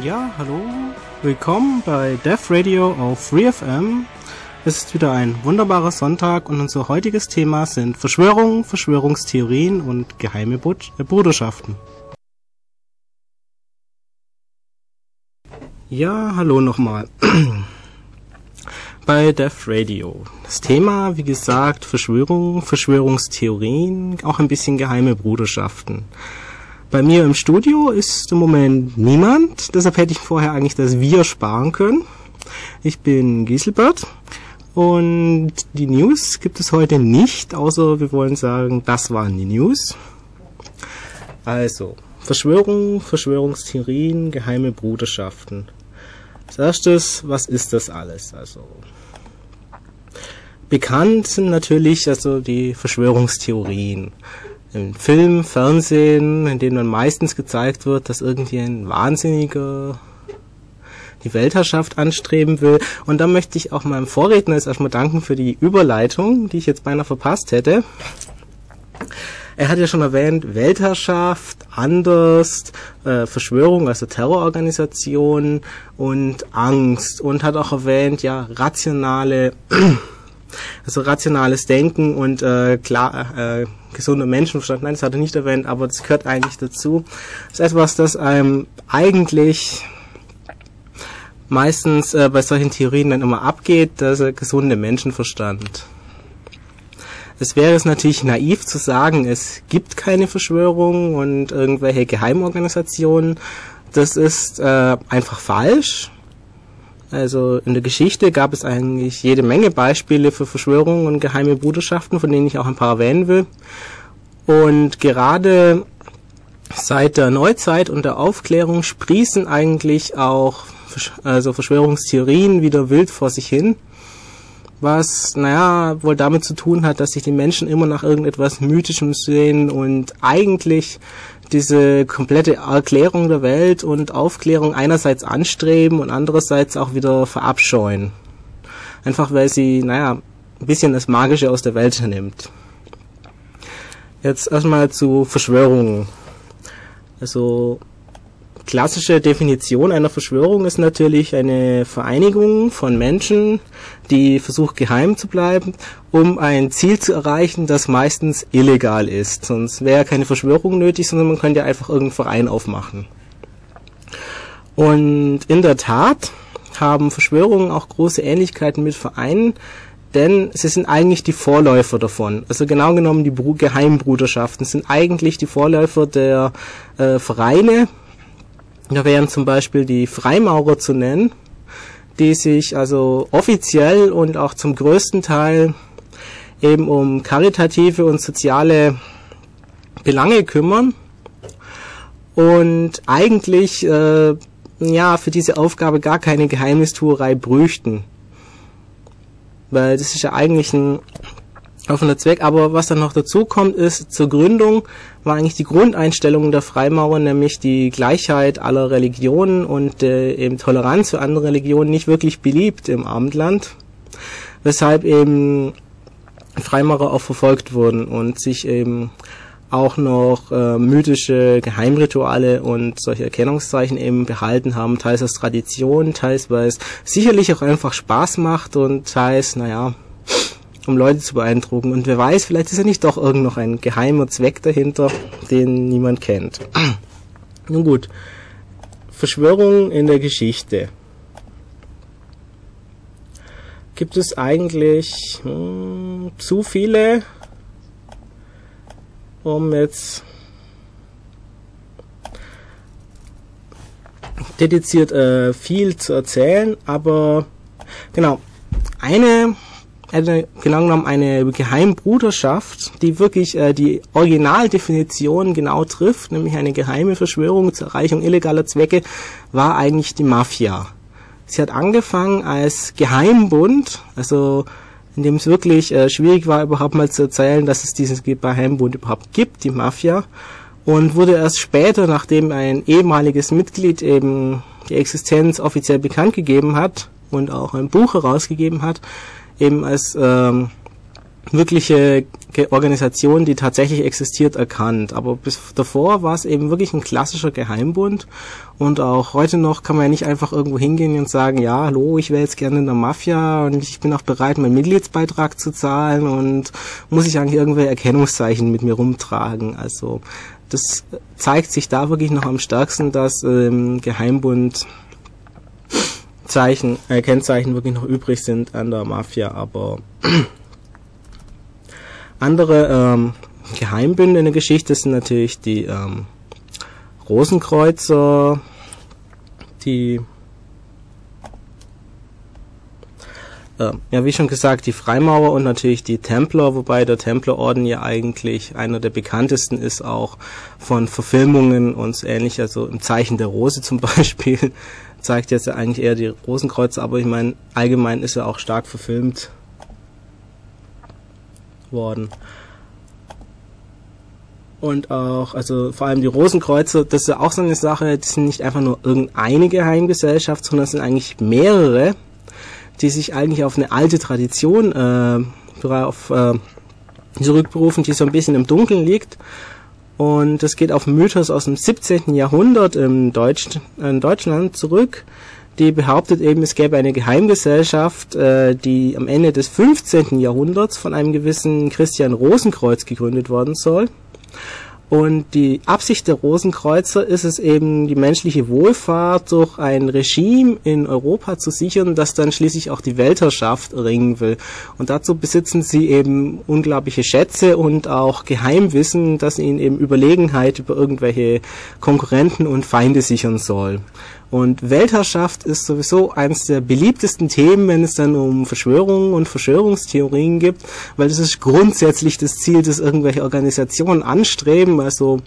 Ja, hallo. Willkommen bei Dev Radio auf FreeFM. Es ist wieder ein wunderbarer Sonntag und unser heutiges Thema sind Verschwörungen, Verschwörungstheorien und geheime äh, Bruderschaften. Ja, hallo nochmal. bei Dev Radio. Das Thema, wie gesagt, Verschwörungen, Verschwörungstheorien, auch ein bisschen geheime Bruderschaften. Bei mir im Studio ist im Moment niemand, deshalb hätte ich vorher eigentlich das Wir sparen können. Ich bin Giselbert und die News gibt es heute nicht, außer wir wollen sagen, das waren die News. Also, Verschwörung, Verschwörungstheorien, geheime Bruderschaften. Als erstes, was ist das alles? Also, bekannt sind natürlich also die Verschwörungstheorien im Film, Fernsehen, in denen dann meistens gezeigt wird, dass irgendwie ein Wahnsinniger die Weltherrschaft anstreben will. Und da möchte ich auch meinem Vorredner jetzt erstmal danken für die Überleitung, die ich jetzt beinahe verpasst hätte. Er hat ja schon erwähnt, Weltherrschaft, anders, äh, Verschwörung, also Terrororganisation und Angst. Und hat auch erwähnt, ja, rationale, also rationales Denken und äh, klar, äh, gesunder Menschenverstand. Nein, das hat er nicht erwähnt, aber das gehört eigentlich dazu. Das ist etwas, das einem eigentlich meistens äh, bei solchen Theorien dann immer abgeht, das ist gesunde Menschenverstand. Es wäre es natürlich naiv zu sagen, es gibt keine Verschwörung und irgendwelche Geheimorganisationen. Das ist äh, einfach falsch. Also in der Geschichte gab es eigentlich jede Menge Beispiele für Verschwörungen und geheime Bruderschaften, von denen ich auch ein paar erwähnen will. Und gerade seit der Neuzeit und der Aufklärung sprießen eigentlich auch also Verschwörungstheorien wieder wild vor sich hin. Was, naja, wohl damit zu tun hat, dass sich die Menschen immer nach irgendetwas Mythischem sehen und eigentlich diese komplette Erklärung der Welt und Aufklärung einerseits anstreben und andererseits auch wieder verabscheuen. Einfach weil sie, naja, ein bisschen das Magische aus der Welt nimmt. Jetzt erstmal zu Verschwörungen. Also klassische Definition einer Verschwörung ist natürlich eine Vereinigung von Menschen, die versucht geheim zu bleiben, um ein Ziel zu erreichen, das meistens illegal ist. Sonst wäre keine Verschwörung nötig, sondern man könnte ja einfach irgendeinen Verein aufmachen. Und in der Tat haben Verschwörungen auch große Ähnlichkeiten mit Vereinen, denn sie sind eigentlich die Vorläufer davon. Also genau genommen die Geheimbruderschaften sind eigentlich die Vorläufer der äh, Vereine, da wären zum Beispiel die Freimaurer zu nennen, die sich also offiziell und auch zum größten Teil eben um karitative und soziale Belange kümmern und eigentlich äh, ja für diese Aufgabe gar keine Geheimnistuerei brüchten. Weil das ist ja eigentlich ein offener Zweck. Aber was dann noch dazu kommt, ist, zur Gründung war eigentlich die Grundeinstellung der Freimaurer, nämlich die Gleichheit aller Religionen und äh, eben Toleranz für andere Religionen nicht wirklich beliebt im Abendland. Weshalb eben Freimaurer auch verfolgt wurden und sich eben auch noch äh, mythische Geheimrituale und solche Erkennungszeichen eben behalten haben, teils als Tradition, teils weil es sicherlich auch einfach Spaß macht und teils, naja, um Leute zu beeindrucken. Und wer weiß, vielleicht ist ja nicht doch irgend noch ein geheimer Zweck dahinter, den niemand kennt. Nun gut, Verschwörungen in der Geschichte. Gibt es eigentlich hm, zu viele, um jetzt dediziert äh, viel zu erzählen, aber genau, eine eine, genau genommen eine Geheimbruderschaft, die wirklich äh, die Originaldefinition genau trifft, nämlich eine geheime Verschwörung zur Erreichung illegaler Zwecke, war eigentlich die Mafia. Sie hat angefangen als Geheimbund, also in dem es wirklich äh, schwierig war, überhaupt mal zu erzählen, dass es diesen Geheimbund überhaupt gibt, die Mafia, und wurde erst später, nachdem ein ehemaliges Mitglied eben die Existenz offiziell bekannt gegeben hat und auch ein Buch herausgegeben hat, eben als ähm, wirkliche Organisation, die tatsächlich existiert, erkannt. Aber bis davor war es eben wirklich ein klassischer Geheimbund. Und auch heute noch kann man ja nicht einfach irgendwo hingehen und sagen, ja, hallo, ich wäre jetzt gerne in der Mafia und ich bin auch bereit, meinen Mitgliedsbeitrag zu zahlen und muss ich eigentlich irgendwelche Erkennungszeichen mit mir rumtragen. Also das zeigt sich da wirklich noch am stärksten, dass ähm, Geheimbund Zeichen, äh, Kennzeichen wirklich noch übrig sind an der Mafia, aber andere ähm, Geheimbünde in der Geschichte sind natürlich die ähm, Rosenkreuzer, die äh, ja, wie schon gesagt, die Freimaurer und natürlich die Templer, wobei der Templerorden ja eigentlich einer der bekanntesten ist, auch von Verfilmungen und ähnlich, also im Zeichen der Rose zum Beispiel, zeigt jetzt ja eigentlich eher die Rosenkreuzer, aber ich meine, allgemein ist er auch stark verfilmt worden. Und auch, also vor allem die Rosenkreuzer, das ist ja auch so eine Sache, die sind nicht einfach nur irgendeine Geheimgesellschaft, sondern es sind eigentlich mehrere, die sich eigentlich auf eine alte Tradition äh, auf, äh, zurückberufen, die so ein bisschen im Dunkeln liegt. Und das geht auf Mythos aus dem 17. Jahrhundert im Deutsch, in Deutschland zurück die behauptet eben, es gäbe eine Geheimgesellschaft, äh, die am Ende des 15. Jahrhunderts von einem gewissen Christian Rosenkreuz gegründet worden soll. Und die Absicht der Rosenkreuzer ist es eben, die menschliche Wohlfahrt durch ein Regime in Europa zu sichern, das dann schließlich auch die Weltherrschaft erringen will. Und dazu besitzen sie eben unglaubliche Schätze und auch Geheimwissen, das ihnen eben Überlegenheit über irgendwelche Konkurrenten und Feinde sichern soll. Und Weltherrschaft ist sowieso eines der beliebtesten Themen, wenn es dann um Verschwörungen und Verschwörungstheorien gibt, weil das ist grundsätzlich das Ziel, das irgendwelche Organisationen anstreben. Also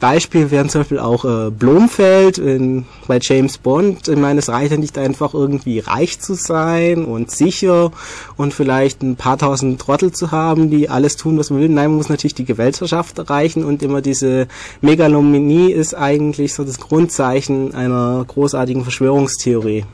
Beispiel wären zum Beispiel auch äh, Blomfeld in, bei James Bond. Ich meine, es reicht ja nicht einfach irgendwie reich zu sein und sicher und vielleicht ein paar tausend Trottel zu haben, die alles tun, was man will. Nein, man muss natürlich die Gewaltschaft erreichen und immer diese Megalomanie ist eigentlich so das Grundzeichen einer großartigen Verschwörungstheorie.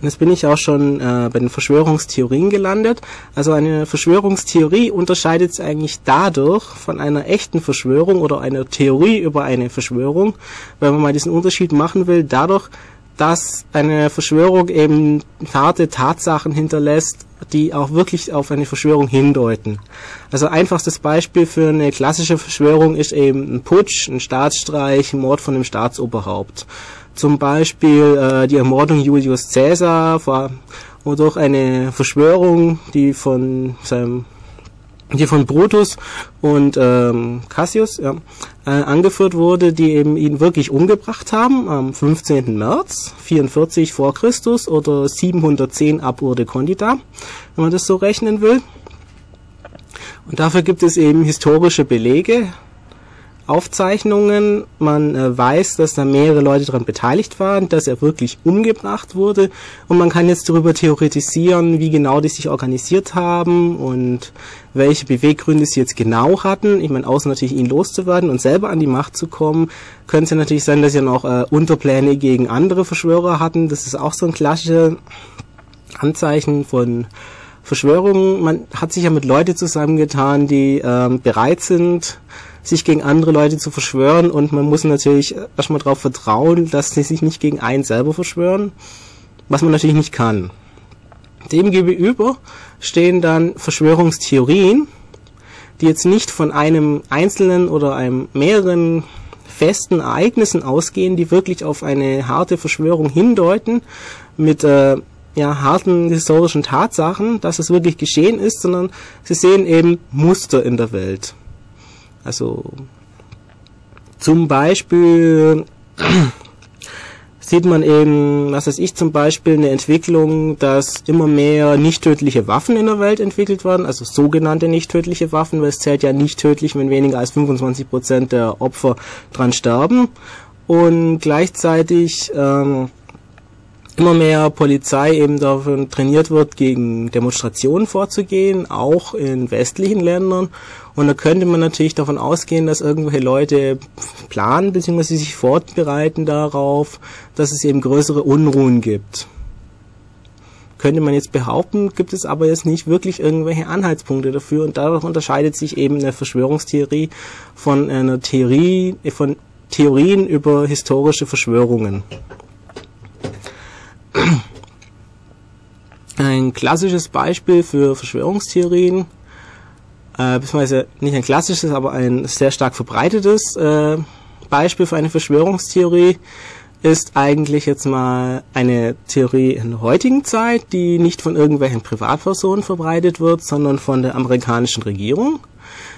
Und jetzt bin ich auch schon äh, bei den Verschwörungstheorien gelandet. Also eine Verschwörungstheorie unterscheidet sich eigentlich dadurch von einer echten Verschwörung oder einer Theorie über eine Verschwörung, wenn man mal diesen Unterschied machen will, dadurch, dass eine Verschwörung eben harte Tatsachen hinterlässt, die auch wirklich auf eine Verschwörung hindeuten. Also einfachstes Beispiel für eine klassische Verschwörung ist eben ein Putsch, ein Staatsstreich, ein Mord von einem Staatsoberhaupt. Zum Beispiel äh, die Ermordung Julius Caesar war durch eine Verschwörung, die von seinem die von Brutus und ähm, Cassius ja, äh, angeführt wurde, die eben ihn wirklich umgebracht haben am 15. März 44 vor Christus oder 710 ab Urde Condita, wenn man das so rechnen will. Und dafür gibt es eben historische Belege, Aufzeichnungen. Man äh, weiß, dass da mehrere Leute daran beteiligt waren, dass er wirklich umgebracht wurde. Und man kann jetzt darüber theoretisieren, wie genau die sich organisiert haben und welche Beweggründe sie jetzt genau hatten. Ich meine, außer natürlich ihn loszuwerden und selber an die Macht zu kommen, könnte es ja natürlich sein, dass sie noch äh, Unterpläne gegen andere Verschwörer hatten. Das ist auch so ein klassisches Anzeichen von Verschwörungen. Man hat sich ja mit Leuten zusammengetan, die ähm, bereit sind, sich gegen andere Leute zu verschwören und man muss natürlich erstmal darauf vertrauen, dass sie sich nicht gegen einen selber verschwören, was man natürlich nicht kann. Demgegenüber stehen dann Verschwörungstheorien, die jetzt nicht von einem einzelnen oder einem mehreren festen Ereignissen ausgehen, die wirklich auf eine harte Verschwörung hindeuten, mit äh, ja, harten historischen Tatsachen, dass es wirklich geschehen ist, sondern sie sehen eben Muster in der Welt. Also zum Beispiel sieht man eben, was weiß ich, zum Beispiel eine Entwicklung, dass immer mehr nicht tödliche Waffen in der Welt entwickelt werden, also sogenannte nicht tödliche Waffen, weil es zählt ja nicht tödlich, wenn weniger als 25 Prozent der Opfer dran sterben. Und gleichzeitig ähm, immer mehr Polizei eben dafür trainiert wird, gegen Demonstrationen vorzugehen, auch in westlichen Ländern. Und da könnte man natürlich davon ausgehen, dass irgendwelche Leute planen bzw. sich fortbereiten darauf, dass es eben größere Unruhen gibt. könnte man jetzt behaupten, gibt es aber jetzt nicht wirklich irgendwelche Anhaltspunkte dafür und dadurch unterscheidet sich eben eine Verschwörungstheorie von einer Theorie, von Theorien über historische Verschwörungen. Ein klassisches Beispiel für Verschwörungstheorien, äh, beziehungsweise nicht ein klassisches, aber ein sehr stark verbreitetes äh, Beispiel für eine Verschwörungstheorie ist eigentlich jetzt mal eine Theorie in der heutigen Zeit, die nicht von irgendwelchen Privatpersonen verbreitet wird, sondern von der amerikanischen Regierung.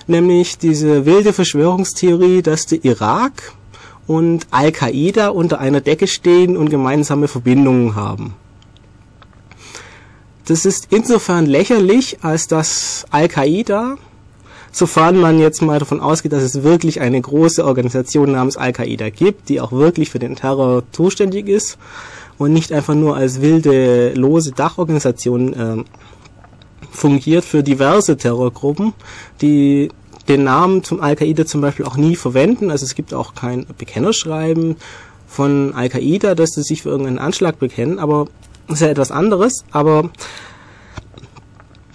Nämlich diese wilde Verschwörungstheorie, dass der Irak und Al-Qaida unter einer Decke stehen und gemeinsame Verbindungen haben. Das ist insofern lächerlich, als dass Al-Qaida sofern man jetzt mal davon ausgeht, dass es wirklich eine große Organisation namens Al-Qaida gibt, die auch wirklich für den Terror zuständig ist und nicht einfach nur als wilde, lose Dachorganisation äh, fungiert für diverse Terrorgruppen, die den Namen zum Al-Qaida zum Beispiel auch nie verwenden. Also es gibt auch kein Bekennerschreiben von Al-Qaida, dass sie sich für irgendeinen Anschlag bekennen, aber ist ja etwas anderes. Aber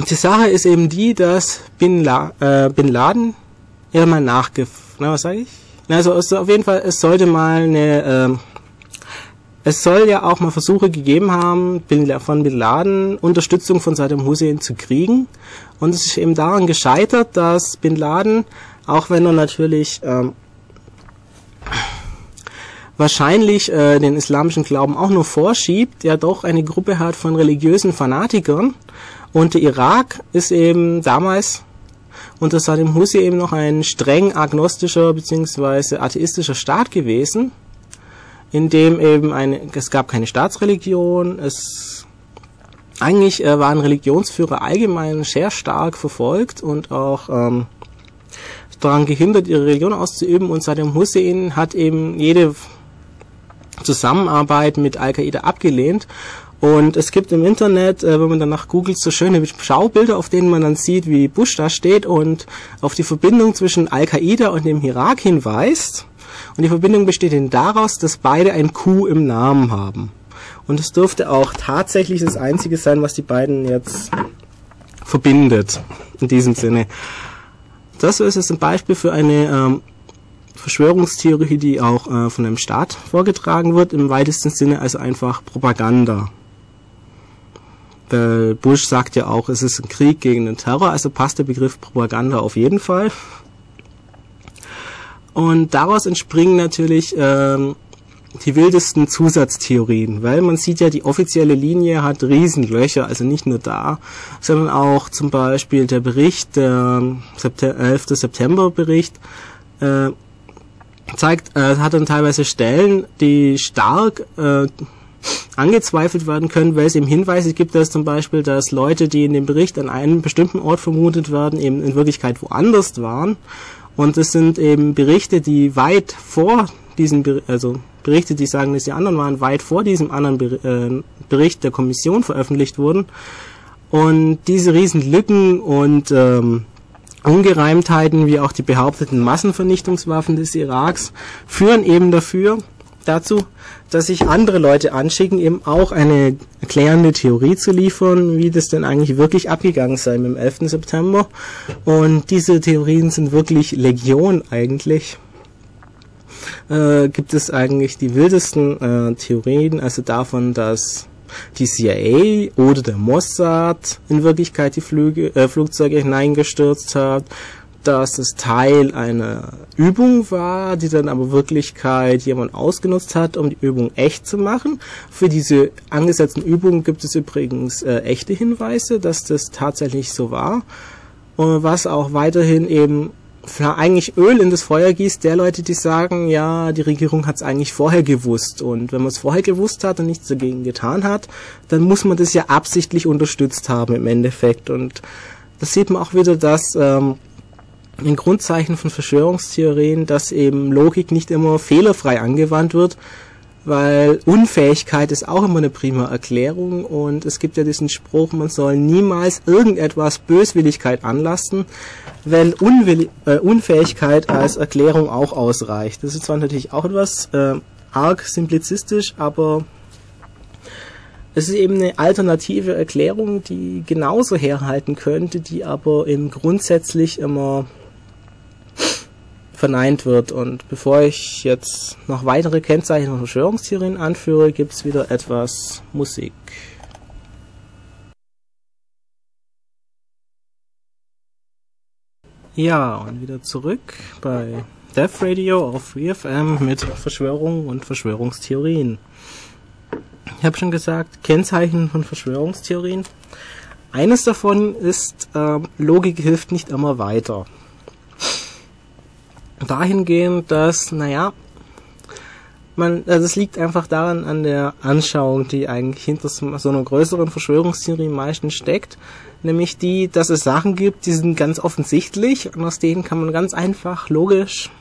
die Sache ist eben die, dass Bin, La äh, Bin Laden ja mal nachgef... Na, was sage ich? Also es, auf jeden Fall, es sollte mal eine... Äh, es soll ja auch mal Versuche gegeben haben, von Bin Laden Unterstützung von Saddam Hussein zu kriegen. Und es ist eben daran gescheitert, dass Bin Laden, auch wenn er natürlich ähm, wahrscheinlich äh, den islamischen Glauben auch nur vorschiebt, ja doch eine Gruppe hat von religiösen Fanatikern, und der Irak ist eben damals unter Saddam Hussein eben noch ein streng agnostischer bzw. atheistischer Staat gewesen, in dem eben eine, es gab keine Staatsreligion, es eigentlich äh, waren Religionsführer allgemein sehr stark verfolgt und auch ähm, daran gehindert, ihre Religion auszuüben und Saddam Hussein hat eben jede Zusammenarbeit mit Al-Qaida abgelehnt und es gibt im Internet, äh, wenn man danach googelt, so schöne Schaubilder, auf denen man dann sieht, wie Bush da steht und auf die Verbindung zwischen Al-Qaida und dem Irak hinweist. Und die Verbindung besteht eben daraus, dass beide ein Q im Namen haben. Und es dürfte auch tatsächlich das Einzige sein, was die beiden jetzt verbindet. In diesem Sinne. Das ist jetzt ein Beispiel für eine ähm, Verschwörungstheorie, die auch äh, von einem Staat vorgetragen wird, im weitesten Sinne also einfach Propaganda. Äh, Bush sagt ja auch, es ist ein Krieg gegen den Terror, also passt der Begriff Propaganda auf jeden Fall. Und daraus entspringen natürlich ähm, die wildesten Zusatztheorien, weil man sieht ja, die offizielle Linie hat Riesenlöcher, also nicht nur da, sondern auch zum Beispiel der Bericht, der 11. September Bericht, äh, zeigt, äh, hat dann teilweise Stellen, die stark äh, angezweifelt werden können, weil es eben Hinweise gibt, dass zum Beispiel, dass Leute, die in dem Bericht an einem bestimmten Ort vermutet werden, eben in Wirklichkeit woanders waren. Und es sind eben Berichte, die weit vor diesen, also Berichte, die sagen, dass die anderen waren, weit vor diesem anderen äh, Bericht der Kommission veröffentlicht wurden. Und diese riesen Lücken und ähm, Ungereimtheiten, wie auch die behaupteten Massenvernichtungswaffen des Iraks, führen eben dafür, dazu, dass sich andere Leute anschicken, eben auch eine erklärende Theorie zu liefern, wie das denn eigentlich wirklich abgegangen sei im 11. September. Und diese Theorien sind wirklich Legion eigentlich. Äh, gibt es eigentlich die wildesten äh, Theorien, also davon, dass die CIA oder der Mossad in Wirklichkeit die Flüge, äh, Flugzeuge hineingestürzt hat dass es Teil einer Übung war, die dann aber Wirklichkeit jemand ausgenutzt hat, um die Übung echt zu machen. Für diese angesetzten Übungen gibt es übrigens äh, echte Hinweise, dass das tatsächlich so war. Und was auch weiterhin eben eigentlich Öl in das Feuer gießt, der Leute, die sagen, ja, die Regierung hat es eigentlich vorher gewusst. Und wenn man es vorher gewusst hat und nichts dagegen getan hat, dann muss man das ja absichtlich unterstützt haben im Endeffekt. Und das sieht man auch wieder, dass ähm, ein Grundzeichen von Verschwörungstheorien, dass eben Logik nicht immer fehlerfrei angewandt wird, weil Unfähigkeit ist auch immer eine prima Erklärung und es gibt ja diesen Spruch, man soll niemals irgendetwas Böswilligkeit anlassen, wenn Unwill äh, Unfähigkeit als Erklärung auch ausreicht. Das ist zwar natürlich auch etwas äh, arg simplizistisch, aber es ist eben eine alternative Erklärung, die genauso herhalten könnte, die aber eben grundsätzlich immer verneint wird. Und bevor ich jetzt noch weitere Kennzeichen von Verschwörungstheorien anführe, gibt es wieder etwas Musik. Ja, und wieder zurück bei Death Radio auf FreeFM mit Verschwörungen und Verschwörungstheorien. Ich habe schon gesagt, Kennzeichen von Verschwörungstheorien. Eines davon ist, äh, Logik hilft nicht immer weiter. Dahingehend, dass, naja, man, also es liegt einfach daran an der Anschauung, die eigentlich hinter so einer größeren Verschwörungstheorie meistens steckt, nämlich die, dass es Sachen gibt, die sind ganz offensichtlich und aus denen kann man ganz einfach logisch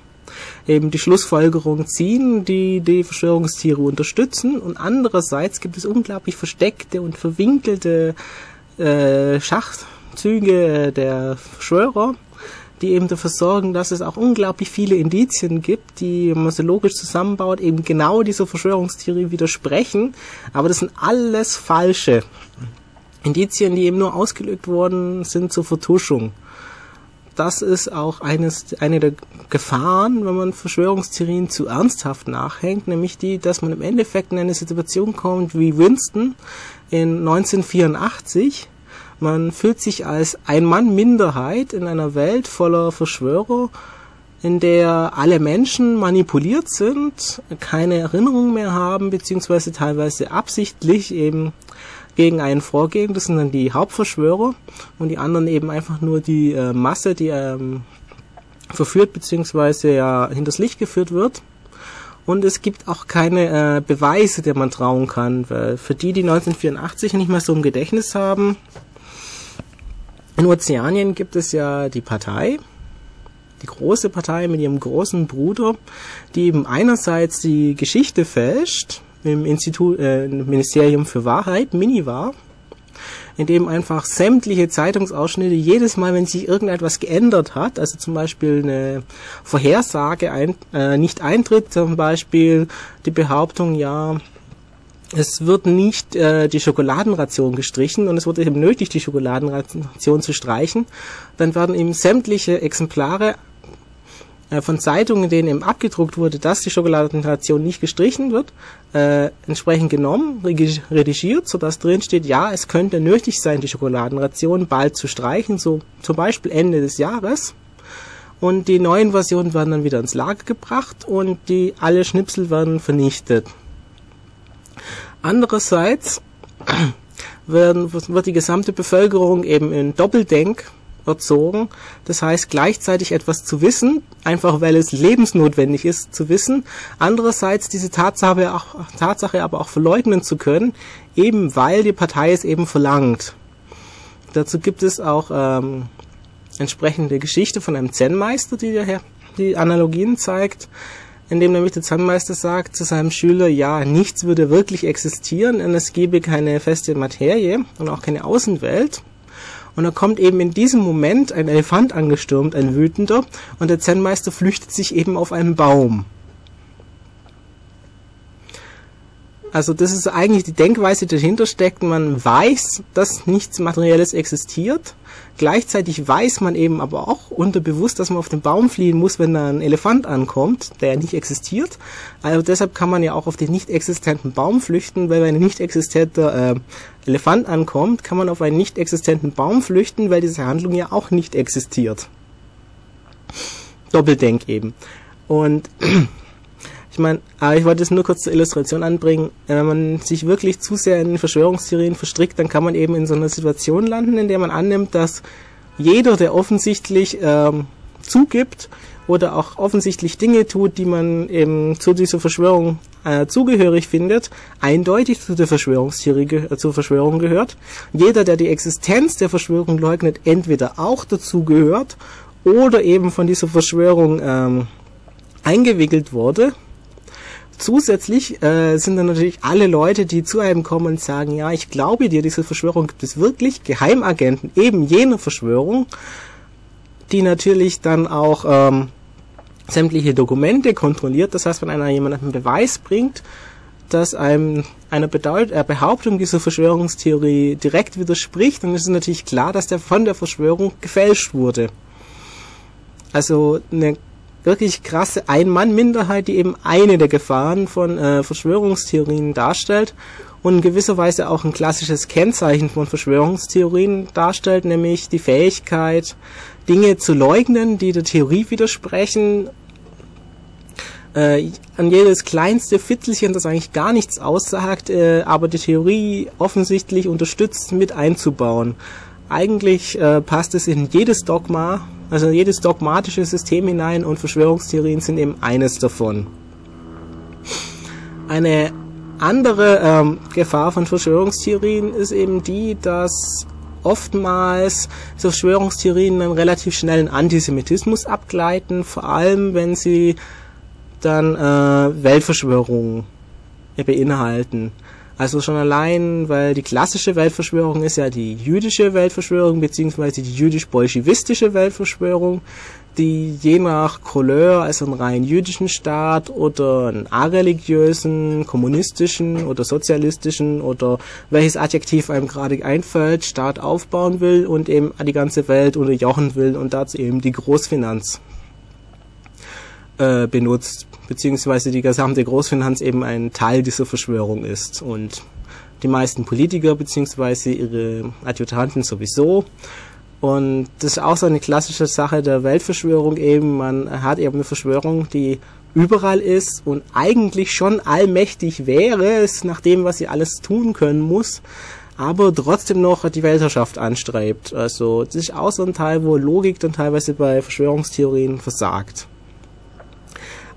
eben die Schlussfolgerung ziehen, die die Verschwörungstheorie unterstützen. Und andererseits gibt es unglaublich versteckte und verwinkelte äh, Schachzüge der Verschwörer, die eben dafür sorgen, dass es auch unglaublich viele Indizien gibt, die, wenn man sie logisch zusammenbaut, eben genau dieser Verschwörungstheorie widersprechen. Aber das sind alles falsche Indizien, die eben nur ausgelegt worden sind zur Vertuschung. Das ist auch eines, eine der Gefahren, wenn man Verschwörungstheorien zu ernsthaft nachhängt, nämlich die, dass man im Endeffekt in eine Situation kommt wie Winston in 1984, man fühlt sich als Ein-Mann-Minderheit in einer Welt voller Verschwörer, in der alle Menschen manipuliert sind, keine Erinnerung mehr haben, beziehungsweise teilweise absichtlich eben gegen einen vorgehen. Das sind dann die Hauptverschwörer und die anderen eben einfach nur die äh, Masse, die ähm, verführt beziehungsweise ja hinters Licht geführt wird. Und es gibt auch keine äh, Beweise, der man trauen kann, weil für die, die 1984 nicht mehr so im Gedächtnis haben, in Ozeanien gibt es ja die Partei, die große Partei mit ihrem großen Bruder, die eben einerseits die Geschichte fälscht, im Institut, äh, Ministerium für Wahrheit, Minivar, in dem einfach sämtliche Zeitungsausschnitte jedes Mal, wenn sich irgendetwas geändert hat, also zum Beispiel eine Vorhersage ein, äh, nicht eintritt, zum Beispiel die Behauptung, ja, es wird nicht äh, die Schokoladenration gestrichen und es wurde eben nötig, die Schokoladenration zu streichen. Dann werden eben sämtliche Exemplare äh, von Zeitungen, in denen eben abgedruckt wurde, dass die Schokoladenration nicht gestrichen wird, äh, entsprechend genommen, redigiert, sodass drin steht, ja, es könnte nötig sein, die Schokoladenration bald zu streichen, so zum Beispiel Ende des Jahres. Und die neuen Versionen werden dann wieder ins Lager gebracht und die alle Schnipsel werden vernichtet. Andererseits werden, wird die gesamte Bevölkerung eben in Doppeldenk erzogen. Das heißt, gleichzeitig etwas zu wissen, einfach weil es lebensnotwendig ist zu wissen. Andererseits diese Tatsache, auch, Tatsache aber auch verleugnen zu können, eben weil die Partei es eben verlangt. Dazu gibt es auch ähm, entsprechende Geschichte von einem Zen-Meister, die die Analogien zeigt in dem nämlich der Zahnmeister sagt zu seinem Schüler, ja, nichts würde wirklich existieren und es gäbe keine feste Materie und auch keine Außenwelt. Und da kommt eben in diesem Moment ein Elefant angestürmt, ein wütender, und der Zen-Meister flüchtet sich eben auf einen Baum. Also das ist eigentlich die Denkweise, die dahinter steckt. Man weiß, dass nichts Materielles existiert. Gleichzeitig weiß man eben aber auch unterbewusst, dass man auf den Baum fliehen muss, wenn da ein Elefant ankommt, der ja nicht existiert. Also deshalb kann man ja auch auf den nicht existenten Baum flüchten, weil wenn ein nicht existenter äh, Elefant ankommt, kann man auf einen nicht existenten Baum flüchten, weil diese Handlung ja auch nicht existiert. Doppeldenk eben. Und Ich meine, aber ich wollte es nur kurz zur Illustration anbringen. Wenn man sich wirklich zu sehr in Verschwörungstheorien verstrickt, dann kann man eben in so einer Situation landen, in der man annimmt, dass jeder, der offensichtlich ähm, zugibt oder auch offensichtlich Dinge tut, die man eben zu dieser Verschwörung äh, zugehörig findet, eindeutig zu der Verschwörungstheorie äh, zur Verschwörung gehört. Jeder, der die Existenz der Verschwörung leugnet, entweder auch dazu gehört oder eben von dieser Verschwörung ähm, eingewickelt wurde Zusätzlich äh, sind dann natürlich alle Leute, die zu einem kommen und sagen, ja, ich glaube dir, diese Verschwörung gibt es wirklich, Geheimagenten eben jener Verschwörung, die natürlich dann auch ähm, sämtliche Dokumente kontrolliert. Das heißt, wenn einer jemand einen Beweis bringt, das einem einer äh, Behauptung dieser Verschwörungstheorie direkt widerspricht, dann ist es natürlich klar, dass der von der Verschwörung gefälscht wurde. Also eine wirklich krasse Ein-Mann-Minderheit, die eben eine der Gefahren von äh, Verschwörungstheorien darstellt und in gewisser Weise auch ein klassisches Kennzeichen von Verschwörungstheorien darstellt, nämlich die Fähigkeit, Dinge zu leugnen, die der Theorie widersprechen, äh, an jedes kleinste Fitzelchen, das eigentlich gar nichts aussagt, äh, aber die Theorie offensichtlich unterstützt, mit einzubauen. Eigentlich äh, passt es in jedes Dogma, also jedes dogmatische System hinein und Verschwörungstheorien sind eben eines davon. Eine andere ähm, Gefahr von Verschwörungstheorien ist eben die, dass oftmals Verschwörungstheorien dann relativ schnell in Antisemitismus abgleiten, vor allem wenn sie dann äh, Weltverschwörungen beinhalten. Also schon allein, weil die klassische Weltverschwörung ist ja die jüdische Weltverschwörung beziehungsweise die jüdisch-bolschewistische Weltverschwörung, die je nach Couleur, also einen rein jüdischen Staat oder einen areligiösen, kommunistischen oder sozialistischen oder welches Adjektiv einem gerade einfällt, Staat aufbauen will und eben die ganze Welt unterjochen will und dazu eben die Großfinanz äh, benutzt, beziehungsweise die gesamte Großfinanz eben ein Teil dieser Verschwörung ist und die meisten Politiker beziehungsweise ihre Adjutanten sowieso und das ist auch so eine klassische Sache der Weltverschwörung eben. Man hat eben eine Verschwörung, die überall ist und eigentlich schon allmächtig wäre, nach dem, was sie alles tun können muss, aber trotzdem noch die Weltherrschaft anstrebt. Also das ist auch so ein Teil, wo Logik dann teilweise bei Verschwörungstheorien versagt.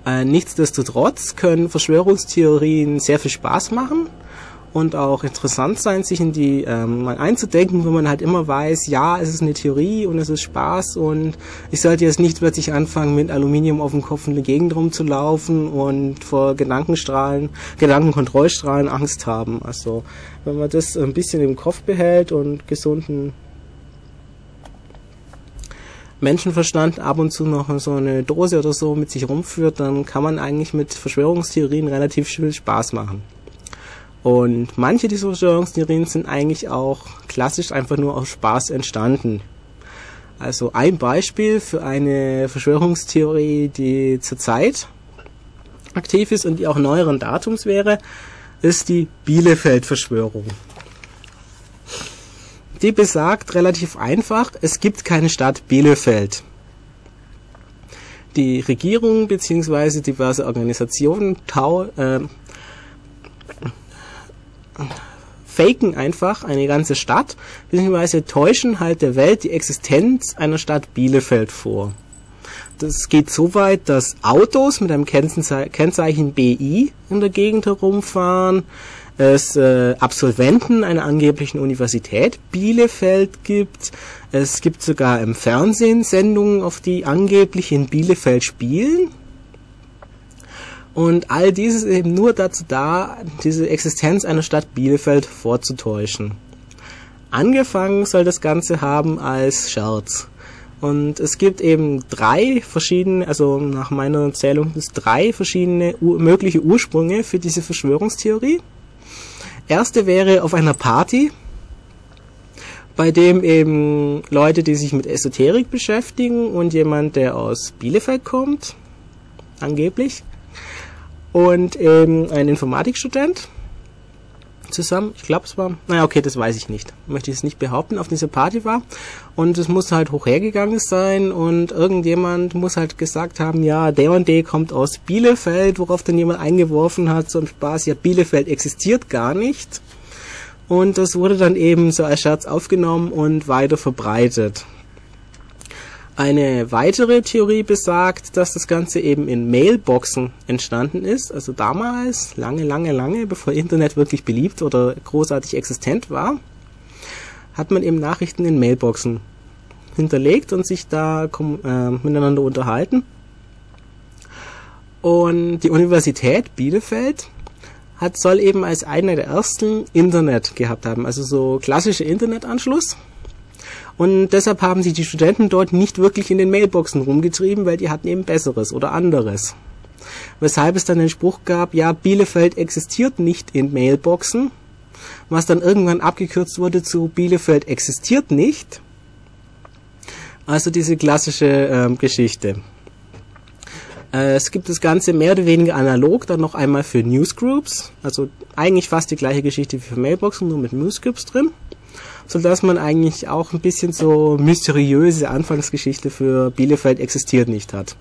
Äh, nichtsdestotrotz können Verschwörungstheorien sehr viel Spaß machen und auch interessant sein, sich in die ähm, mal einzudenken, wenn man halt immer weiß, ja, es ist eine Theorie und es ist Spaß und ich sollte jetzt nicht plötzlich anfangen, mit Aluminium auf dem Kopf in der Gegend rumzulaufen und vor Gedankenstrahlen, Gedankenkontrollstrahlen Angst haben. Also wenn man das ein bisschen im Kopf behält und gesunden Menschenverstand ab und zu noch so eine Dose oder so mit sich rumführt, dann kann man eigentlich mit Verschwörungstheorien relativ viel Spaß machen. Und manche dieser Verschwörungstheorien sind eigentlich auch klassisch einfach nur aus Spaß entstanden. Also ein Beispiel für eine Verschwörungstheorie, die zurzeit aktiv ist und die auch neueren Datums wäre, ist die Bielefeld-Verschwörung. Die besagt relativ einfach, es gibt keine Stadt Bielefeld. Die Regierung bzw. diverse Organisationen tau, äh, faken einfach eine ganze Stadt, beziehungsweise täuschen halt der Welt die Existenz einer Stadt Bielefeld vor. Das geht so weit, dass Autos mit einem Kennzeichen BI in der Gegend herumfahren, es äh, Absolventen einer angeblichen Universität Bielefeld gibt, es gibt sogar im Fernsehen Sendungen, auf die angeblich in Bielefeld spielen, und all dieses ist eben nur dazu da, diese Existenz einer Stadt Bielefeld vorzutäuschen. Angefangen soll das Ganze haben als Scherz. Und es gibt eben drei verschiedene, also nach meiner Zählung es drei verschiedene mögliche Ursprünge für diese Verschwörungstheorie. Erste wäre auf einer Party, bei dem eben Leute, die sich mit Esoterik beschäftigen und jemand, der aus Bielefeld kommt, angeblich, und ähm, ein Informatikstudent zusammen. Ich glaube, es war, naja, okay, das weiß ich nicht. Möchte ich es nicht behaupten, auf dieser Party war. Und es muss halt hochhergegangen sein und irgendjemand muss halt gesagt haben, ja, der und der kommt aus Bielefeld, worauf dann jemand eingeworfen hat, zum Spaß, ja, Bielefeld existiert gar nicht. Und das wurde dann eben so als Scherz aufgenommen und weiter verbreitet. Eine weitere Theorie besagt, dass das Ganze eben in Mailboxen entstanden ist. Also damals, lange, lange, lange, bevor Internet wirklich beliebt oder großartig existent war, hat man eben Nachrichten in Mailboxen hinterlegt und sich da äh, miteinander unterhalten. Und die Universität Bielefeld hat, soll eben als eine der ersten Internet gehabt haben, also so klassische Internetanschluss. Und deshalb haben sich die Studenten dort nicht wirklich in den Mailboxen rumgetrieben, weil die hatten eben Besseres oder anderes. weshalb es dann den Spruch gab, ja, Bielefeld existiert nicht in Mailboxen, was dann irgendwann abgekürzt wurde zu Bielefeld existiert nicht. Also diese klassische ähm, Geschichte. Äh, es gibt das Ganze mehr oder weniger analog, dann noch einmal für Newsgroups, also eigentlich fast die gleiche Geschichte wie für Mailboxen, nur mit Newsgroups drin, so dass man eigentlich auch ein bisschen so mysteriöse Anfangsgeschichte für Bielefeld existiert nicht hat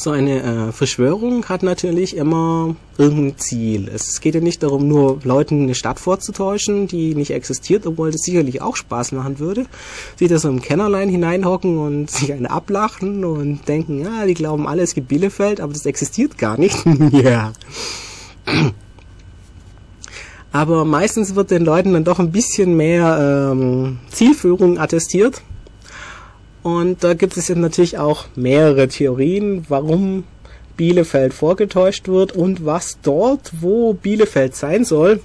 so eine äh, Verschwörung hat natürlich immer irgendein Ziel. Es geht ja nicht darum, nur Leuten eine Stadt vorzutäuschen, die nicht existiert, obwohl das sicherlich auch Spaß machen würde. Sie da so im Kennerlein hineinhocken und sich eine ablachen und denken, ja, die glauben alle, es gibt Bielefeld, aber das existiert gar nicht. ja. Aber meistens wird den Leuten dann doch ein bisschen mehr ähm, Zielführung attestiert und da gibt es jetzt natürlich auch mehrere Theorien, warum Bielefeld vorgetäuscht wird und was dort, wo Bielefeld sein soll,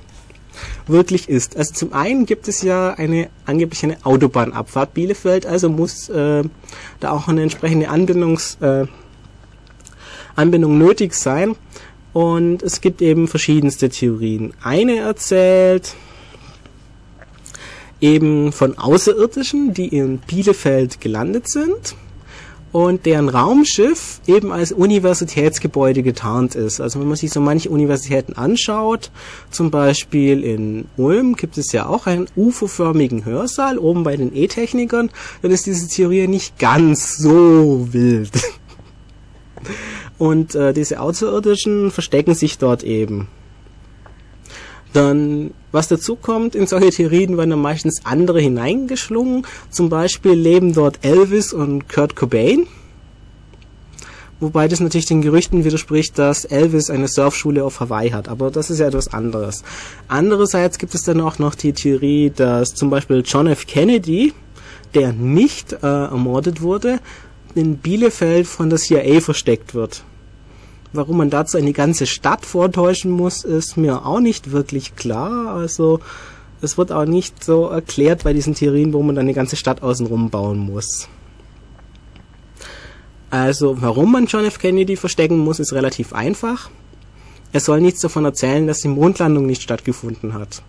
wirklich ist. Also zum einen gibt es ja eine angeblich eine Autobahnabfahrt Bielefeld, also muss äh, da auch eine entsprechende Anbindungs, äh, Anbindung nötig sein. Und es gibt eben verschiedenste Theorien. Eine erzählt, eben von Außerirdischen, die in Bielefeld gelandet sind und deren Raumschiff eben als Universitätsgebäude getarnt ist. Also wenn man sich so manche Universitäten anschaut, zum Beispiel in Ulm gibt es ja auch einen UFO-förmigen Hörsaal oben bei den E-Technikern, dann ist diese Theorie nicht ganz so wild. Und äh, diese Außerirdischen verstecken sich dort eben. Dann, was dazu kommt, in solche Theorien werden dann meistens andere hineingeschlungen. Zum Beispiel leben dort Elvis und Kurt Cobain. Wobei das natürlich den Gerüchten widerspricht, dass Elvis eine Surfschule auf Hawaii hat. Aber das ist ja etwas anderes. Andererseits gibt es dann auch noch die Theorie, dass zum Beispiel John F. Kennedy, der nicht äh, ermordet wurde, in Bielefeld von der CIA versteckt wird. Warum man dazu eine ganze Stadt vortäuschen muss, ist mir auch nicht wirklich klar. Also es wird auch nicht so erklärt bei diesen Theorien, wo man dann eine ganze Stadt außenrum bauen muss. Also warum man John F. Kennedy verstecken muss, ist relativ einfach. Er soll nichts davon erzählen, dass die Mondlandung nicht stattgefunden hat.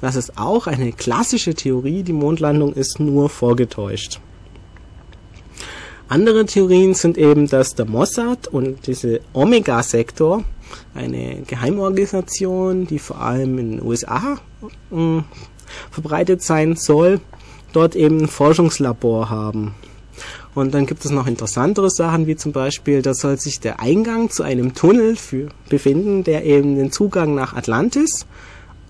Das ist auch eine klassische Theorie, die Mondlandung ist nur vorgetäuscht. Andere Theorien sind eben, dass der Mossad und diese Omega-Sektor, eine Geheimorganisation, die vor allem in den USA äh, verbreitet sein soll, dort eben ein Forschungslabor haben. Und dann gibt es noch interessantere Sachen, wie zum Beispiel, da soll sich der Eingang zu einem Tunnel für befinden, der eben den Zugang nach Atlantis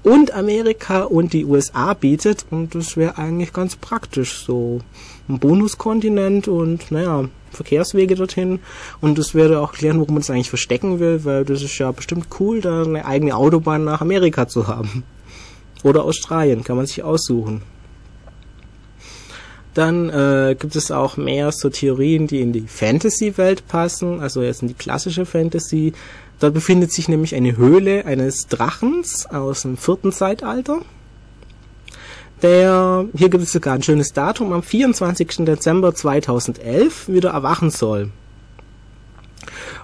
und Amerika und die USA bietet. Und das wäre eigentlich ganz praktisch, so ein Bonuskontinent und naja, Verkehrswege dorthin. Und das würde auch klären, warum man es eigentlich verstecken will, weil das ist ja bestimmt cool, da eine eigene Autobahn nach Amerika zu haben. Oder Australien, kann man sich aussuchen. Dann äh, gibt es auch mehr so Theorien, die in die Fantasy-Welt passen, also jetzt in die klassische Fantasy. Dort befindet sich nämlich eine Höhle eines Drachens aus dem vierten Zeitalter. Der, hier gibt es sogar ein schönes Datum, am 24. Dezember 2011 wieder erwachen soll.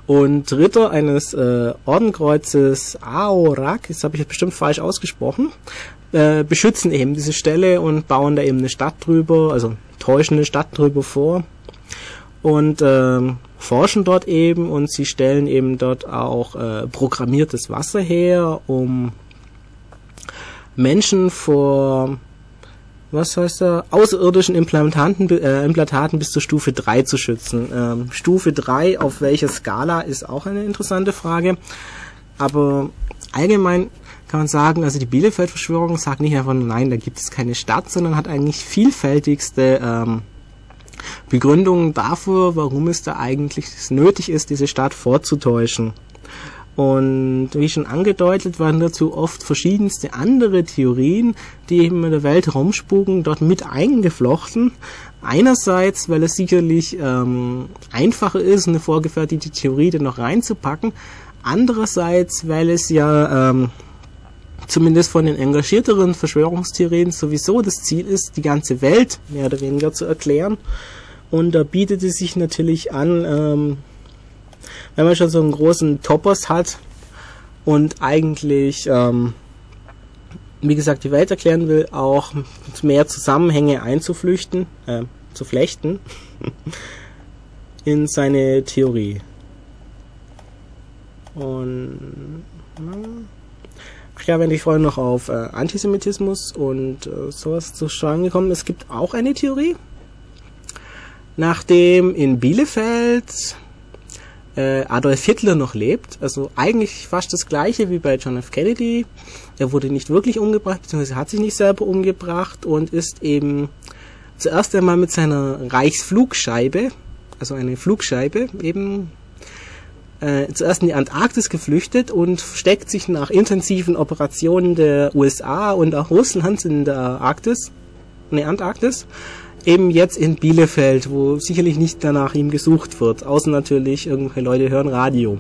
Und Ritter eines äh, Ordenkreuzes Aorak, das habe ich jetzt bestimmt falsch ausgesprochen, äh, beschützen eben diese Stelle und bauen da eben eine Stadt drüber, also täuschen eine Stadt drüber vor und äh, forschen dort eben und sie stellen eben dort auch äh, programmiertes Wasser her, um Menschen vor was heißt da, außerirdischen Implantaten, äh, Implantaten bis zur Stufe 3 zu schützen. Ähm, Stufe 3 auf welcher Skala ist auch eine interessante Frage. Aber allgemein kann man sagen, also die Bielefeld-Verschwörung sagt nicht einfach nein, da gibt es keine Stadt, sondern hat eigentlich vielfältigste ähm, Begründungen dafür, warum es da eigentlich nötig ist, diese Stadt vorzutäuschen. Und wie schon angedeutet, waren dazu oft verschiedenste andere Theorien, die eben in der Welt rumspuken, dort mit eingeflochten. Einerseits, weil es sicherlich ähm, einfacher ist, eine vorgefertigte Theorie dann noch reinzupacken. Andererseits, weil es ja ähm, zumindest von den engagierteren Verschwörungstheorien sowieso das Ziel ist, die ganze Welt mehr oder weniger zu erklären. Und da bietet es sich natürlich an, ähm, wenn man schon so einen großen Topos hat und eigentlich, ähm, wie gesagt, die Welt erklären will, auch mehr Zusammenhänge einzuflüchten, äh, zu flechten in seine Theorie. Und ach ja, wenn ich vorhin noch auf äh, Antisemitismus und äh, sowas zu schauen gekommen, es gibt auch eine Theorie, nachdem in Bielefeld äh, Adolf Hitler noch lebt, also eigentlich fast das gleiche wie bei John F. Kennedy. Er wurde nicht wirklich umgebracht, beziehungsweise hat sich nicht selber umgebracht und ist eben zuerst einmal mit seiner Reichsflugscheibe, also eine Flugscheibe, eben äh, zuerst in die Antarktis geflüchtet und steckt sich nach intensiven Operationen der USA und auch Russlands in der Arktis, in der Antarktis, eben jetzt in Bielefeld, wo sicherlich nicht danach ihm gesucht wird, außer natürlich irgendwelche Leute hören Radio.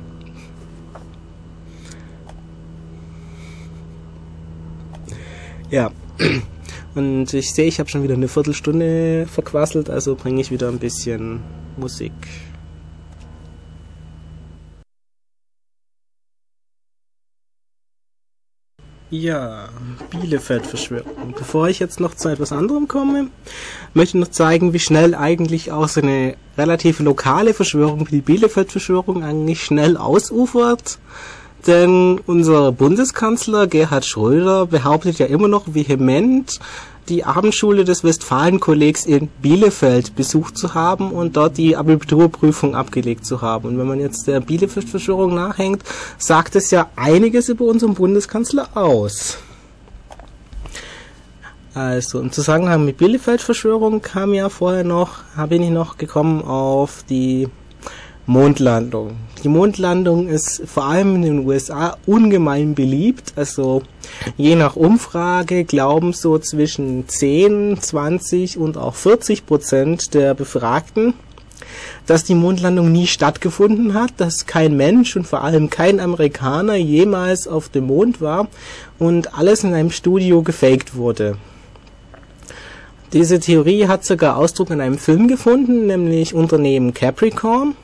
Ja, und ich sehe, ich habe schon wieder eine Viertelstunde verquasselt, also bringe ich wieder ein bisschen Musik. Ja, Bielefeld-Verschwörung. Bevor ich jetzt noch zu etwas anderem komme, möchte ich noch zeigen, wie schnell eigentlich auch so eine relativ lokale Verschwörung wie die Bielefeld-Verschwörung eigentlich schnell ausufert. Denn unser Bundeskanzler Gerhard Schröder behauptet ja immer noch vehement, die Abendschule des Westfalenkollegs in Bielefeld besucht zu haben und dort die Abiturprüfung abgelegt zu haben. Und wenn man jetzt der Bielefeld-Verschwörung nachhängt, sagt es ja einiges über unseren Bundeskanzler aus. Also im Zusammenhang mit Bielefeld-Verschwörung kam ja vorher noch, bin ich noch gekommen auf die Mondlandung. Die Mondlandung ist vor allem in den USA ungemein beliebt. Also je nach Umfrage glauben so zwischen 10, 20 und auch 40 Prozent der Befragten, dass die Mondlandung nie stattgefunden hat, dass kein Mensch und vor allem kein Amerikaner jemals auf dem Mond war und alles in einem Studio gefaked wurde. Diese Theorie hat sogar Ausdruck in einem Film gefunden, nämlich Unternehmen Capricorn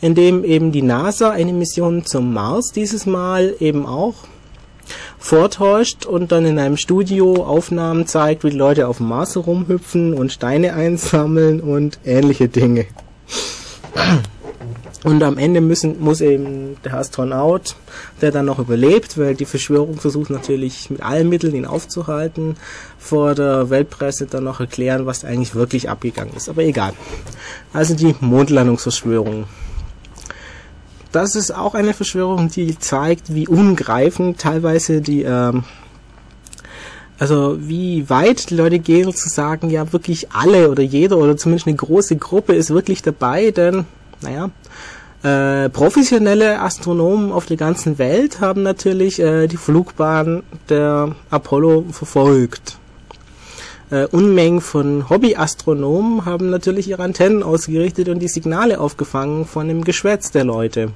in dem eben die NASA eine Mission zum Mars dieses Mal eben auch vortäuscht und dann in einem Studio Aufnahmen zeigt, wie die Leute auf dem Mars herumhüpfen und Steine einsammeln und ähnliche Dinge. Und am Ende müssen, muss eben der Astronaut, der dann noch überlebt, weil die Verschwörung versucht natürlich mit allen Mitteln ihn aufzuhalten, vor der Weltpresse dann noch erklären, was eigentlich wirklich abgegangen ist. Aber egal. Also die Mondlandungsverschwörung das ist auch eine Verschwörung, die zeigt, wie ungreifend teilweise die, ähm, also wie weit die Leute gehen zu sagen, ja wirklich alle oder jeder oder zumindest eine große Gruppe ist wirklich dabei, denn, naja, äh, professionelle Astronomen auf der ganzen Welt haben natürlich äh, die Flugbahn der Apollo verfolgt. Äh, Unmengen von Hobbyastronomen haben natürlich ihre Antennen ausgerichtet und die Signale aufgefangen von dem Geschwätz der Leute.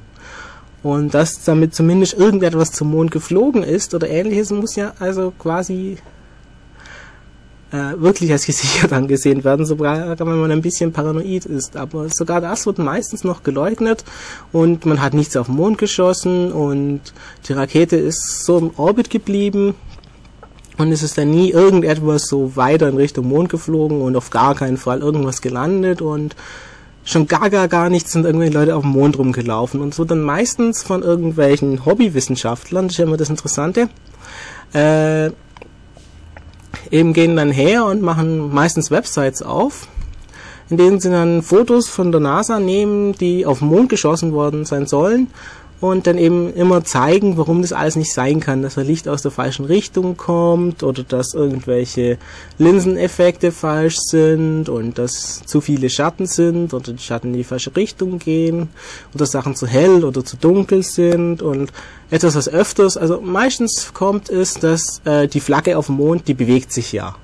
Und dass damit zumindest irgendetwas zum Mond geflogen ist oder ähnliches, muss ja also quasi äh, wirklich als gesichert angesehen werden, sogar wenn man ein bisschen paranoid ist. Aber sogar das wird meistens noch geleugnet und man hat nichts auf den Mond geschossen und die Rakete ist so im Orbit geblieben und es ist dann nie irgendetwas so weiter in Richtung Mond geflogen und auf gar keinen Fall irgendwas gelandet und schon gar, gar, gar nichts sind irgendwelche Leute auf dem Mond rumgelaufen und so dann meistens von irgendwelchen Hobbywissenschaftlern, das ist ja immer das Interessante, äh, eben gehen dann her und machen meistens Websites auf, in denen sie dann Fotos von der NASA nehmen, die auf den Mond geschossen worden sein sollen und dann eben immer zeigen, warum das alles nicht sein kann, dass das Licht aus der falschen Richtung kommt oder dass irgendwelche Linseneffekte falsch sind und dass zu viele Schatten sind oder die Schatten in die falsche Richtung gehen oder Sachen zu hell oder zu dunkel sind und etwas, was öfters, also meistens kommt ist, dass äh, die Flagge auf dem Mond, die bewegt sich ja.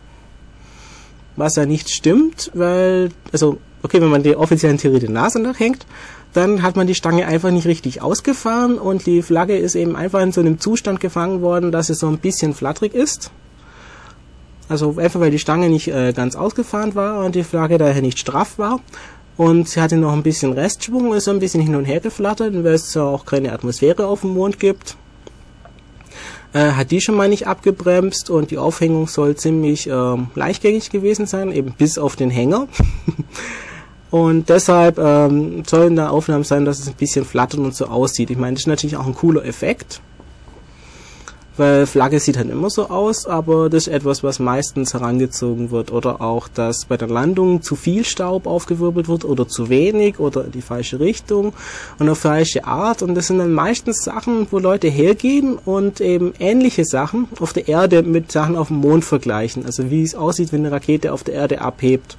Was ja nicht stimmt, weil, also, okay, wenn man die offiziellen Theorie der NASA nachhängt, dann hat man die Stange einfach nicht richtig ausgefahren und die Flagge ist eben einfach in so einem Zustand gefangen worden, dass es so ein bisschen flatterig ist. Also einfach weil die Stange nicht äh, ganz ausgefahren war und die Flagge daher nicht straff war. Und sie hatte noch ein bisschen Restschwung, ist ein bisschen hin und her geflattert, weil es ja auch keine Atmosphäre auf dem Mond gibt. Äh, hat die schon mal nicht abgebremst und die Aufhängung soll ziemlich äh, leichtgängig gewesen sein, eben bis auf den Hänger. und deshalb ähm, sollen da Aufnahmen sein, dass es ein bisschen flattert und so aussieht. Ich meine, das ist natürlich auch ein cooler Effekt weil Flagge sieht halt immer so aus, aber das ist etwas, was meistens herangezogen wird. Oder auch, dass bei der Landung zu viel Staub aufgewirbelt wird oder zu wenig oder in die falsche Richtung und auf falsche Art. Und das sind dann meistens Sachen, wo Leute hergehen und eben ähnliche Sachen auf der Erde mit Sachen auf dem Mond vergleichen, also wie es aussieht, wenn eine Rakete auf der Erde abhebt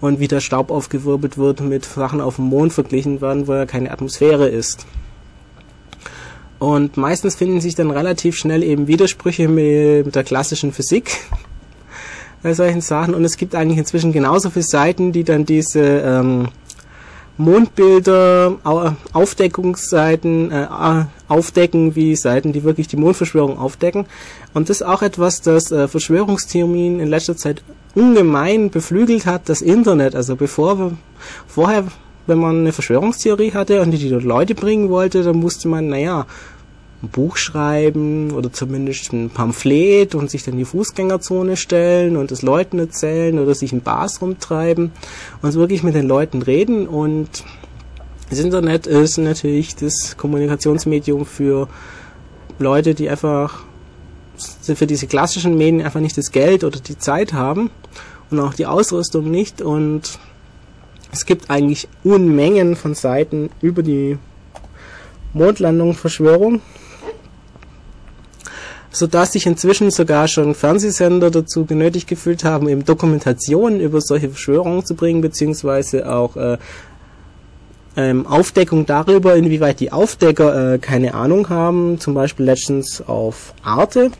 und wie der Staub aufgewirbelt wird mit Sachen auf dem Mond verglichen werden, wo ja keine Atmosphäre ist. Und meistens finden sich dann relativ schnell eben Widersprüche mit, der klassischen Physik bei solchen Sachen. Und es gibt eigentlich inzwischen genauso viele Seiten, die dann diese ähm, Mondbilder, Aufdeckungsseiten äh, aufdecken, wie Seiten, die wirklich die Mondverschwörung aufdecken. Und das ist auch etwas, das äh, Verschwörungstheorien in letzter Zeit ungemein beflügelt hat, das Internet. Also bevor vorher wenn man eine Verschwörungstheorie hatte und die die Leute bringen wollte, dann musste man, naja, ein Buch schreiben oder zumindest ein Pamphlet und sich dann in die Fußgängerzone stellen und es Leuten erzählen oder sich in Bars rumtreiben und wirklich mit den Leuten reden und das Internet ist natürlich das Kommunikationsmedium für Leute, die einfach für diese klassischen Medien einfach nicht das Geld oder die Zeit haben und auch die Ausrüstung nicht. Und es gibt eigentlich Unmengen von Seiten über die Mondlandung Verschwörung, sodass sich inzwischen sogar schon Fernsehsender dazu genötigt gefühlt haben, eben Dokumentationen über solche Verschwörungen zu bringen, beziehungsweise auch äh, ähm, Aufdeckung darüber, inwieweit die Aufdecker äh, keine Ahnung haben. Zum Beispiel letztens auf Arte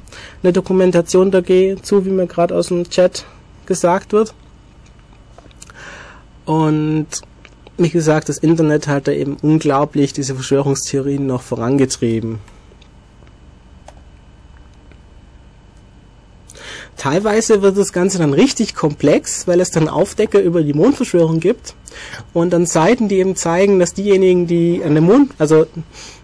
eine Dokumentation dazu, wie mir gerade aus dem Chat gesagt wird. Und wie gesagt, das Internet hat da eben unglaublich diese Verschwörungstheorien noch vorangetrieben. Teilweise wird das Ganze dann richtig komplex, weil es dann Aufdecker über die Mondverschwörung gibt. Und dann Seiten, die eben zeigen, dass diejenigen, die an dem Mond, also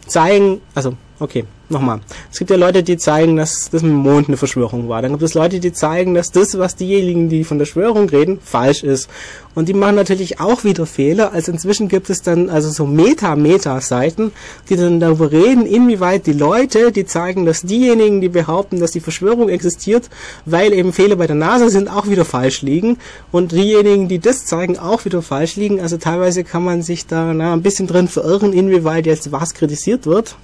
zeigen, also okay, nochmal. Es gibt ja Leute, die zeigen, dass das mit dem Mond eine Verschwörung war. Dann gibt es Leute, die zeigen, dass das, was diejenigen, die von der Verschwörung reden, falsch ist. Und die machen natürlich auch wieder Fehler. Also inzwischen gibt es dann also so Meta-Meta-Seiten, die dann darüber reden, inwieweit die Leute, die zeigen, dass diejenigen, die behaupten, dass die Verschwörung existiert, weil eben Fehler bei der NASA sind, auch wieder falsch liegen. Und diejenigen, die das zeigen, auch wieder falsch liegen. Also teilweise kann man sich da na, ein bisschen drin verirren, inwieweit jetzt was kritisiert wird.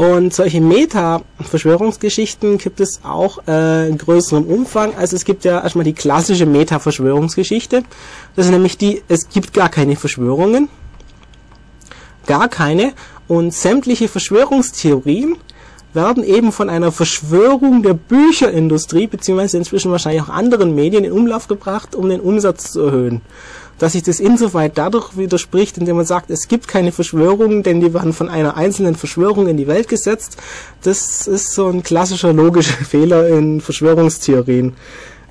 Und solche Meta-Verschwörungsgeschichten gibt es auch äh, in größerem Umfang. Also es gibt ja erstmal die klassische Meta-Verschwörungsgeschichte. Das ist nämlich die, es gibt gar keine Verschwörungen. Gar keine. Und sämtliche Verschwörungstheorien werden eben von einer Verschwörung der Bücherindustrie, beziehungsweise inzwischen wahrscheinlich auch anderen Medien in Umlauf gebracht, um den Umsatz zu erhöhen dass sich das insoweit dadurch widerspricht, indem man sagt, es gibt keine Verschwörungen, denn die werden von einer einzelnen Verschwörung in die Welt gesetzt. Das ist so ein klassischer logischer Fehler in Verschwörungstheorien.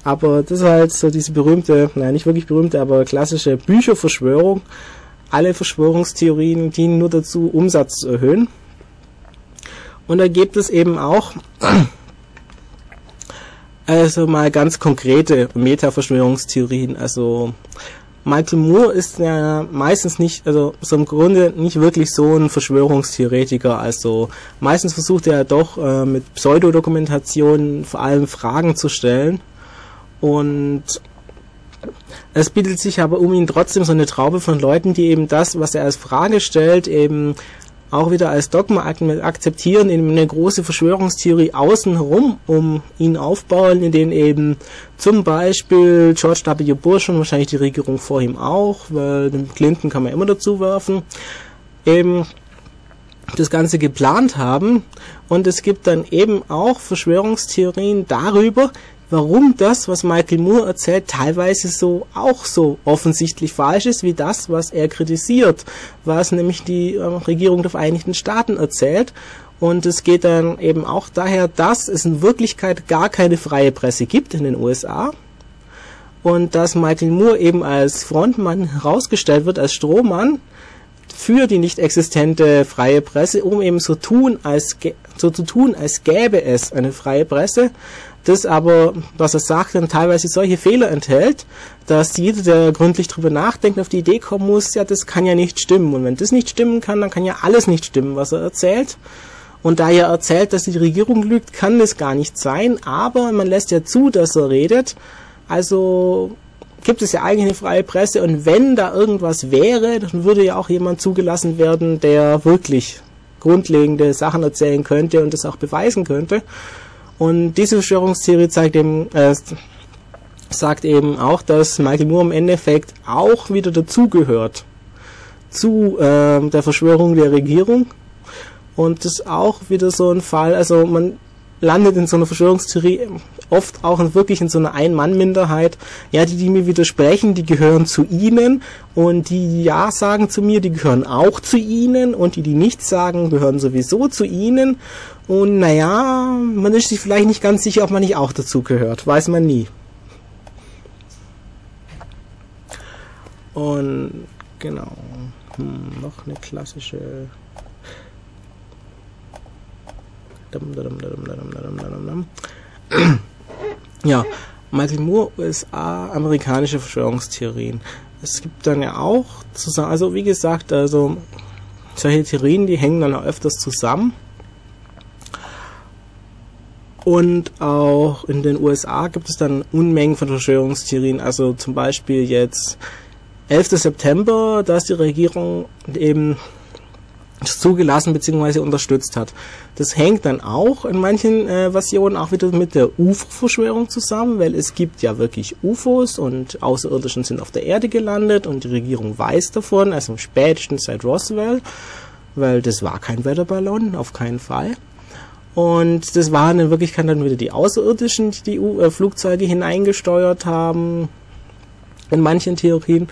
Aber das ist halt so diese berühmte, nein, nicht wirklich berühmte, aber klassische Bücherverschwörung. Alle Verschwörungstheorien dienen nur dazu, Umsatz zu erhöhen. Und da gibt es eben auch also mal ganz konkrete Meta-Verschwörungstheorien. Also Michael Moore ist ja meistens nicht, also so im Grunde nicht wirklich so ein Verschwörungstheoretiker. Also meistens versucht er doch äh, mit Pseudodokumentation vor allem Fragen zu stellen. Und es bietet sich aber um ihn trotzdem so eine Traube von Leuten, die eben das, was er als Frage stellt, eben auch wieder als Dogma akzeptieren, in eine große Verschwörungstheorie außenherum um ihn aufbauen, in denen eben zum Beispiel George W. Bush und wahrscheinlich die Regierung vor ihm auch, weil den Clinton kann man immer dazu werfen, eben das Ganze geplant haben. Und es gibt dann eben auch Verschwörungstheorien darüber, warum das, was Michael Moore erzählt, teilweise so auch so offensichtlich falsch ist, wie das, was er kritisiert, was nämlich die äh, Regierung der Vereinigten Staaten erzählt. Und es geht dann eben auch daher, dass es in Wirklichkeit gar keine freie Presse gibt in den USA und dass Michael Moore eben als Frontmann herausgestellt wird, als Strohmann für die nicht existente freie Presse, um eben so tun, als so zu tun, als gäbe es eine freie Presse, das aber, was er sagt, dann teilweise solche Fehler enthält, dass jeder, der gründlich drüber nachdenkt, auf die Idee kommen muss, ja, das kann ja nicht stimmen. Und wenn das nicht stimmen kann, dann kann ja alles nicht stimmen, was er erzählt. Und da er erzählt, dass die Regierung lügt, kann das gar nicht sein, aber man lässt ja zu, dass er redet. Also gibt es ja eigentlich eine freie Presse und wenn da irgendwas wäre, dann würde ja auch jemand zugelassen werden, der wirklich grundlegende Sachen erzählen könnte und das auch beweisen könnte. Und diese Verschwörungstheorie zeigt eben, äh, sagt eben auch, dass Michael Moore im Endeffekt auch wieder dazugehört zu äh, der Verschwörung der Regierung. Und das ist auch wieder so ein Fall, also man landet in so einer Verschwörungstheorie oft auch wirklich in so einer Ein-Mann-Minderheit. Ja, die, die mir widersprechen, die gehören zu ihnen und die Ja sagen zu mir, die gehören auch zu ihnen und die, die nichts sagen, gehören sowieso zu ihnen. Und naja, man ist sich vielleicht nicht ganz sicher, ob man nicht auch dazu gehört. Weiß man nie. Und genau. Hm, noch eine klassische. Ja, Michael Moore, USA, amerikanische Verschwörungstheorien. Es gibt dann ja auch zusammen, also wie gesagt, also solche Theorien, die hängen dann auch öfters zusammen. Und auch in den USA gibt es dann Unmengen von Verschwörungstheorien. Also zum Beispiel jetzt 11. September, dass die Regierung eben zugelassen bzw. unterstützt hat. Das hängt dann auch in manchen äh, Versionen auch wieder mit der UFO-Verschwörung zusammen, weil es gibt ja wirklich UFOs und Außerirdischen sind auf der Erde gelandet und die Regierung weiß davon, also spätestens seit Roswell, weil das war kein Wetterballon, auf keinen Fall. Und das waren in Wirklichkeit dann wieder die Außerirdischen, die die äh, Flugzeuge hineingesteuert haben, in manchen Theorien.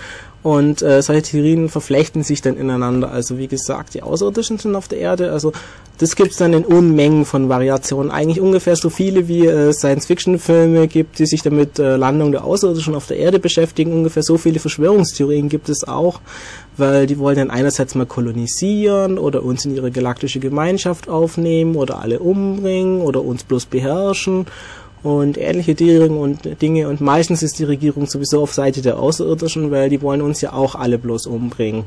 Und äh, solche Theorien verflechten sich dann ineinander. Also wie gesagt, die Außerirdischen sind auf der Erde. Also das gibt's dann in Unmengen von Variationen. Eigentlich ungefähr so viele wie äh, Science-Fiction-Filme gibt, die sich damit äh, Landung der Außerirdischen auf der Erde beschäftigen. Ungefähr so viele Verschwörungstheorien gibt es auch, weil die wollen dann einerseits mal kolonisieren oder uns in ihre galaktische Gemeinschaft aufnehmen oder alle umbringen oder uns bloß beherrschen und ähnliche Dinge und Dinge und meistens ist die Regierung sowieso auf Seite der Außerirdischen, weil die wollen uns ja auch alle bloß umbringen.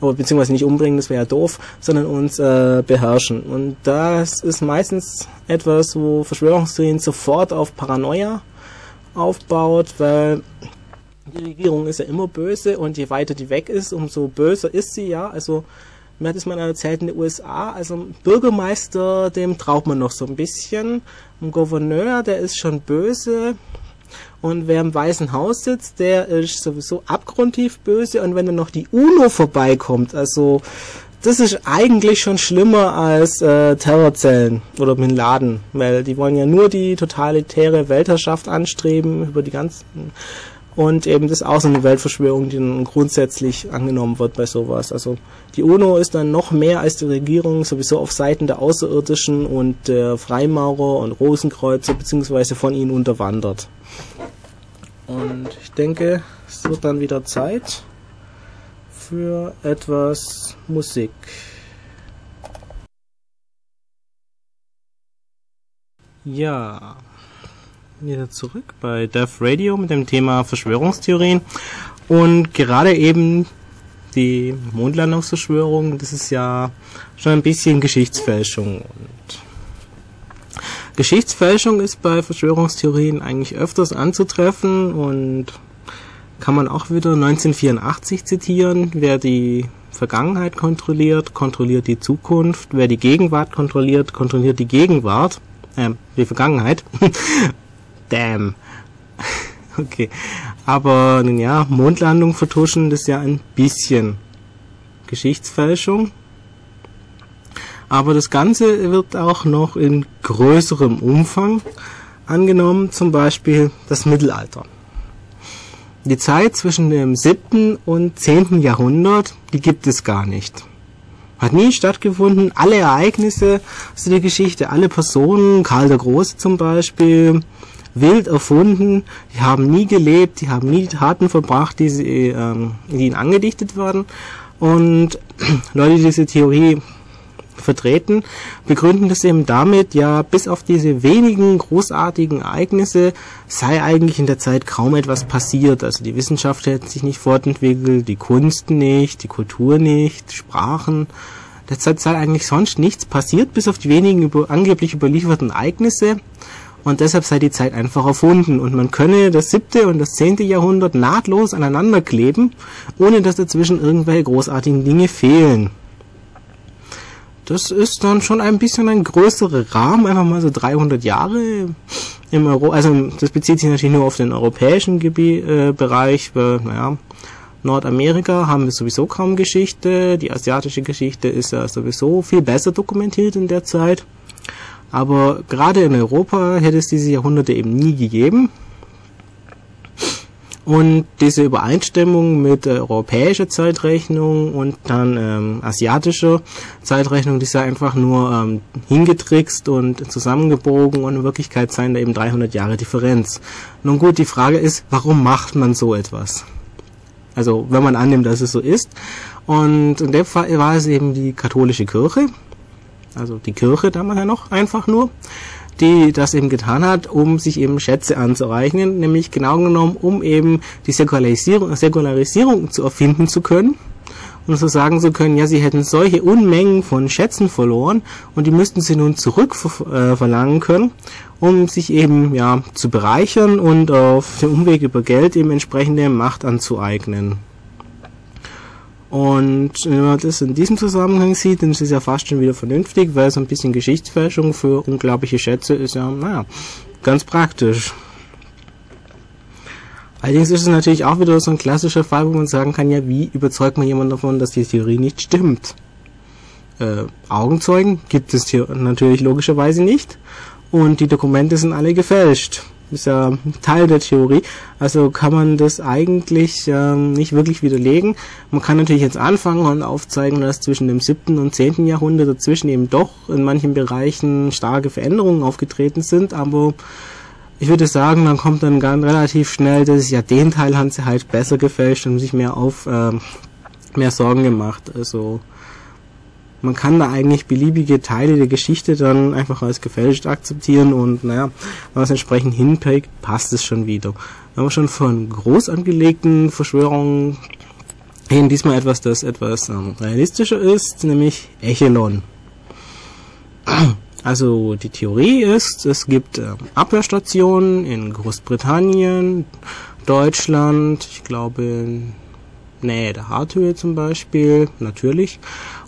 Aber beziehungsweise nicht umbringen, das wäre ja doof, sondern uns äh, beherrschen. Und das ist meistens etwas, wo Verschwörungstheorien sofort auf Paranoia aufbaut, weil die Regierung ist ja immer böse und je weiter die weg ist, umso böser ist sie ja. Also mir hat es mal erzählt in den USA, also Bürgermeister, dem traut man noch so ein bisschen. Ein Gouverneur, der ist schon böse. Und wer im Weißen Haus sitzt, der ist sowieso abgrundtief böse. Und wenn dann noch die UNO vorbeikommt, also das ist eigentlich schon schlimmer als äh, Terrorzellen oder Bin Laden, weil die wollen ja nur die totalitäre Weltherrschaft anstreben über die ganzen und eben das ist auch so eine Weltverschwörung, die dann grundsätzlich angenommen wird bei sowas. Also die UNO ist dann noch mehr als die Regierung sowieso auf Seiten der Außerirdischen und der Freimaurer und Rosenkreuzer beziehungsweise von ihnen unterwandert. Und ich denke, es wird dann wieder Zeit für etwas Musik. Ja, wieder zurück bei Death Radio mit dem Thema Verschwörungstheorien. Und gerade eben die Mondlandungsverschwörung, das ist ja schon ein bisschen Geschichtsfälschung. Und Geschichtsfälschung ist bei Verschwörungstheorien eigentlich öfters anzutreffen und kann man auch wieder 1984 zitieren. Wer die Vergangenheit kontrolliert, kontrolliert die Zukunft. Wer die Gegenwart kontrolliert, kontrolliert die Gegenwart. Äh, die Vergangenheit. Damn. okay. Aber nun ja, Mondlandung vertuschen, das ist ja ein bisschen Geschichtsfälschung. Aber das Ganze wird auch noch in größerem Umfang angenommen, zum Beispiel das Mittelalter. Die Zeit zwischen dem 7. und 10. Jahrhundert, die gibt es gar nicht. Hat nie stattgefunden. Alle Ereignisse aus der Geschichte, alle Personen, Karl der Große zum Beispiel, wild erfunden, die haben nie gelebt, die haben nie die Taten verbracht, die, sie, ähm, die ihnen angedichtet werden. Und Leute, die diese Theorie vertreten, begründen das eben damit, ja, bis auf diese wenigen großartigen Ereignisse sei eigentlich in der Zeit kaum etwas passiert. Also die Wissenschaft hätte sich nicht fortentwickelt, die Kunst nicht, die Kultur nicht, Sprachen. Derzeit sei eigentlich sonst nichts passiert, bis auf die wenigen über, angeblich überlieferten Ereignisse. Und deshalb sei die Zeit einfach erfunden. Und man könne das siebte und das zehnte Jahrhundert nahtlos aneinander kleben, ohne dass dazwischen irgendwelche großartigen Dinge fehlen. Das ist dann schon ein bisschen ein größerer Rahmen, einfach mal so 300 Jahre im Euro, also das bezieht sich natürlich nur auf den europäischen Gebiet, äh, Bereich, weil, naja, Nordamerika haben wir sowieso kaum Geschichte, die asiatische Geschichte ist ja sowieso viel besser dokumentiert in der Zeit. Aber gerade in Europa hätte es diese Jahrhunderte eben nie gegeben. Und diese Übereinstimmung mit europäischer Zeitrechnung und dann ähm, asiatischer Zeitrechnung, die sei einfach nur ähm, hingetrickst und zusammengebogen und in Wirklichkeit seien da eben 300 Jahre Differenz. Nun gut, die Frage ist, warum macht man so etwas? Also wenn man annimmt, dass es so ist. Und in dem Fall war es eben die katholische Kirche, also die Kirche damals ja noch einfach nur, die das eben getan hat, um sich eben Schätze anzureichen, nämlich genau genommen, um eben die Säkularisierung, Säkularisierung zu erfinden zu können und so sagen zu können, ja, sie hätten solche Unmengen von Schätzen verloren und die müssten sie nun zurückverlangen äh, können, um sich eben ja zu bereichern und auf dem Umweg über Geld eben entsprechende Macht anzueignen. Und wenn man das in diesem Zusammenhang sieht, dann ist es ja fast schon wieder vernünftig, weil so ein bisschen Geschichtsfälschung für unglaubliche Schätze ist ja, naja, ganz praktisch. Allerdings ist es natürlich auch wieder so ein klassischer Fall, wo man sagen kann, ja, wie überzeugt man jemanden davon, dass die Theorie nicht stimmt? Äh, Augenzeugen gibt es hier natürlich logischerweise nicht und die Dokumente sind alle gefälscht ist ja Teil der Theorie. Also kann man das eigentlich ähm, nicht wirklich widerlegen. Man kann natürlich jetzt anfangen und aufzeigen, dass zwischen dem siebten und zehnten Jahrhundert dazwischen eben doch in manchen Bereichen starke Veränderungen aufgetreten sind, aber ich würde sagen, man kommt dann ganz relativ schnell, dass ja den Teil haben sie halt besser gefälscht und sich mehr auf äh, mehr Sorgen gemacht. Also man kann da eigentlich beliebige Teile der Geschichte dann einfach als gefälscht akzeptieren und naja, wenn man es entsprechend hinprägt, passt es schon wieder. Wenn wir schon von groß angelegten Verschwörungen reden, diesmal etwas, das etwas ähm, realistischer ist, nämlich Echelon. Also die Theorie ist, es gibt ähm, Abhörstationen in Großbritannien, Deutschland, ich glaube Nähe der Harthöhe zum Beispiel, natürlich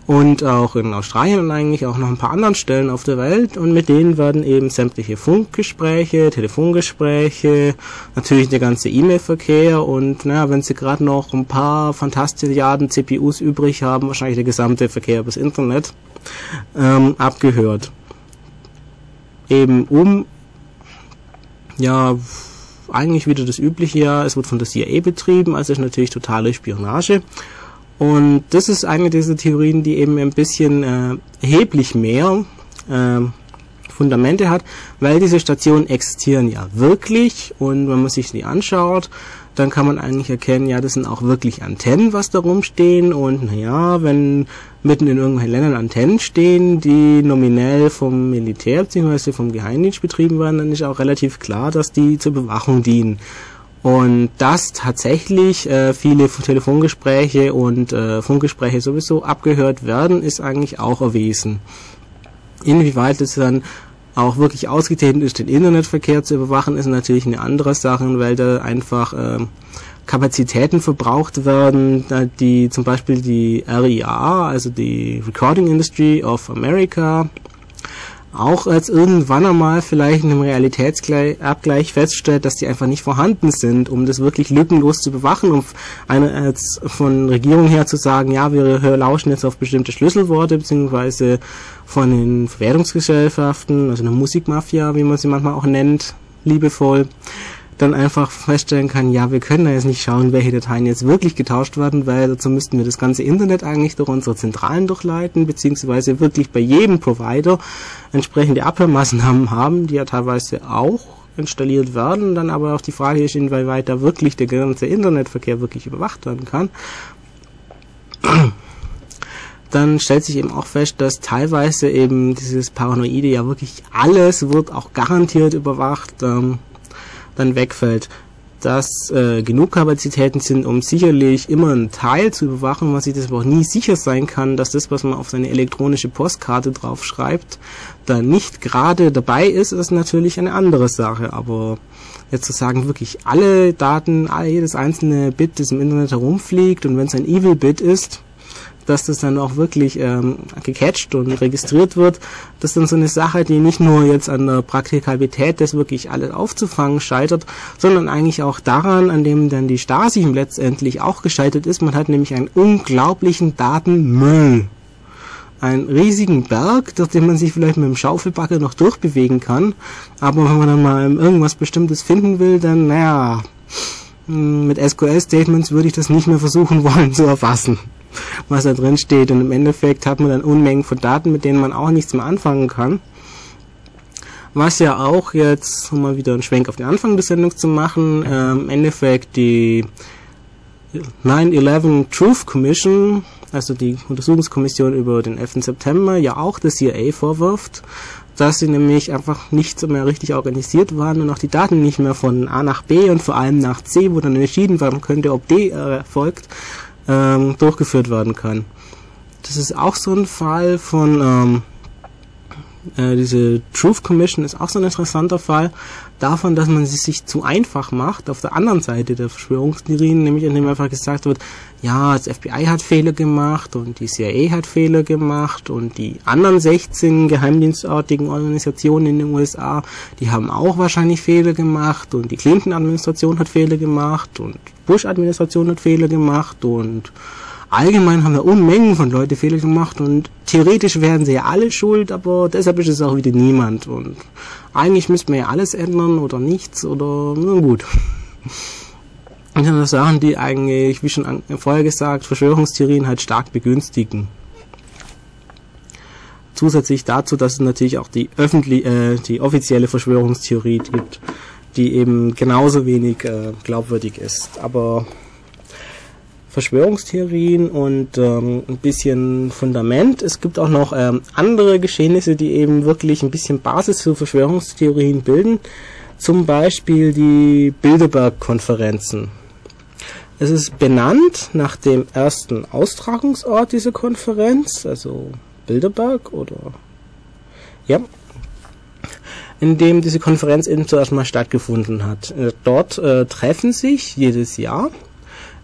und auch in Australien und eigentlich auch noch ein paar anderen Stellen auf der Welt. Und mit denen werden eben sämtliche Funkgespräche, Telefongespräche, natürlich der ganze E-Mail-Verkehr und naja, wenn sie gerade noch ein paar Fantastilliarden CPUs übrig haben, wahrscheinlich der gesamte Verkehr übers Internet ähm, abgehört. Eben um ja eigentlich wieder das übliche. Ja, es wird von der CIA betrieben, also ist natürlich totale Spionage und das ist eine dieser Theorien, die eben ein bisschen äh, erheblich mehr äh, Fundamente hat, weil diese Stationen existieren ja wirklich und wenn man sich die anschaut, dann kann man eigentlich erkennen, ja, das sind auch wirklich Antennen, was da rumstehen und naja, wenn mitten in irgendwelchen Ländern Antennen stehen, die nominell vom Militär bzw. vom Geheimdienst betrieben werden, dann ist auch relativ klar, dass die zur Bewachung dienen. Und dass tatsächlich äh, viele Telefongespräche und äh, Funkgespräche sowieso abgehört werden, ist eigentlich auch erwiesen. Inwieweit es dann auch wirklich ausgetreten ist, den Internetverkehr zu überwachen, ist natürlich eine andere Sache, weil da einfach äh, Kapazitäten verbraucht werden, die zum Beispiel die RIA, also die Recording Industry of America, auch als irgendwann einmal vielleicht in einem Realitätsabgleich feststellt, dass die einfach nicht vorhanden sind, um das wirklich lückenlos zu bewachen, um eine, von Regierung her zu sagen, ja, wir lauschen jetzt auf bestimmte Schlüsselworte, beziehungsweise von den Verwertungsgesellschaften, also eine Musikmafia, wie man sie manchmal auch nennt, liebevoll, dann einfach feststellen kann, ja, wir können da jetzt nicht schauen, welche Dateien jetzt wirklich getauscht werden, weil dazu müssten wir das ganze Internet eigentlich durch unsere Zentralen durchleiten, beziehungsweise wirklich bei jedem Provider entsprechende Abhörmaßnahmen haben, die ja teilweise auch installiert werden, dann aber auch die Frage ist, inwieweit da wirklich der ganze Internetverkehr wirklich überwacht werden kann. Dann stellt sich eben auch fest, dass teilweise eben dieses Paranoide ja wirklich alles wird auch garantiert überwacht, ähm, dann wegfällt dass äh, genug Kapazitäten sind, um sicherlich immer einen Teil zu überwachen, was sich das auch nie sicher sein kann, dass das, was man auf seine elektronische Postkarte draufschreibt, da nicht gerade dabei ist, ist natürlich eine andere Sache. Aber jetzt zu sagen, wirklich alle Daten, jedes einzelne Bit, das im Internet herumfliegt und wenn es ein Evil-Bit ist, dass das dann auch wirklich ähm, gecatcht und registriert wird. Das ist dann so eine Sache, die nicht nur jetzt an der Praktikabilität, das wirklich alles aufzufangen, scheitert, sondern eigentlich auch daran, an dem dann die Stasi letztendlich auch gescheitert ist. Man hat nämlich einen unglaublichen Datenmüll einen riesigen Berg, durch den man sich vielleicht mit dem Schaufelbagger noch durchbewegen kann. Aber wenn man dann mal irgendwas Bestimmtes finden will, dann, naja, hm, mit SQL-Statements würde ich das nicht mehr versuchen wollen zu erfassen was da drin steht. Und im Endeffekt hat man dann Unmengen von Daten, mit denen man auch nichts mehr anfangen kann. Was ja auch jetzt, um mal wieder einen Schwenk auf den Anfang der Sendung zu machen, äh, im Endeffekt die 9-11 Truth Commission, also die Untersuchungskommission über den 11. September, ja auch das CIA vorwirft, dass sie nämlich einfach nicht mehr richtig organisiert waren und auch die Daten nicht mehr von A nach B und vor allem nach C, wo dann entschieden werden könnte, ob D erfolgt, ähm, durchgeführt werden kann. Das ist auch so ein Fall von ähm, äh, diese Truth Commission ist auch so ein interessanter Fall davon, dass man es sich zu einfach macht auf der anderen Seite der Verschwörungstheorien, nämlich indem einfach gesagt wird, ja, das FBI hat Fehler gemacht und die CIA hat Fehler gemacht und die anderen 16 geheimdienstartigen Organisationen in den USA, die haben auch wahrscheinlich Fehler gemacht und die Clinton-Administration hat Fehler gemacht und Bush-Administration hat Fehler gemacht und allgemein haben da Unmengen von Leute Fehler gemacht und theoretisch werden sie ja alle schuld, aber deshalb ist es auch wieder niemand und eigentlich müsste man ja alles ändern oder nichts oder na gut. Das sind Sachen, die eigentlich, wie schon vorher gesagt, Verschwörungstheorien halt stark begünstigen. Zusätzlich dazu, dass es natürlich auch die öffentlich, äh, die offizielle Verschwörungstheorie gibt, die eben genauso wenig äh, glaubwürdig ist. Aber Verschwörungstheorien und ähm, ein bisschen Fundament. Es gibt auch noch ähm, andere Geschehnisse, die eben wirklich ein bisschen Basis für Verschwörungstheorien bilden. Zum Beispiel die Bilderberg-Konferenzen. Es ist benannt nach dem ersten Austragungsort dieser Konferenz, also Bilderberg oder ja, in dem diese Konferenz eben zuerst mal stattgefunden hat. Äh, dort äh, treffen sich jedes Jahr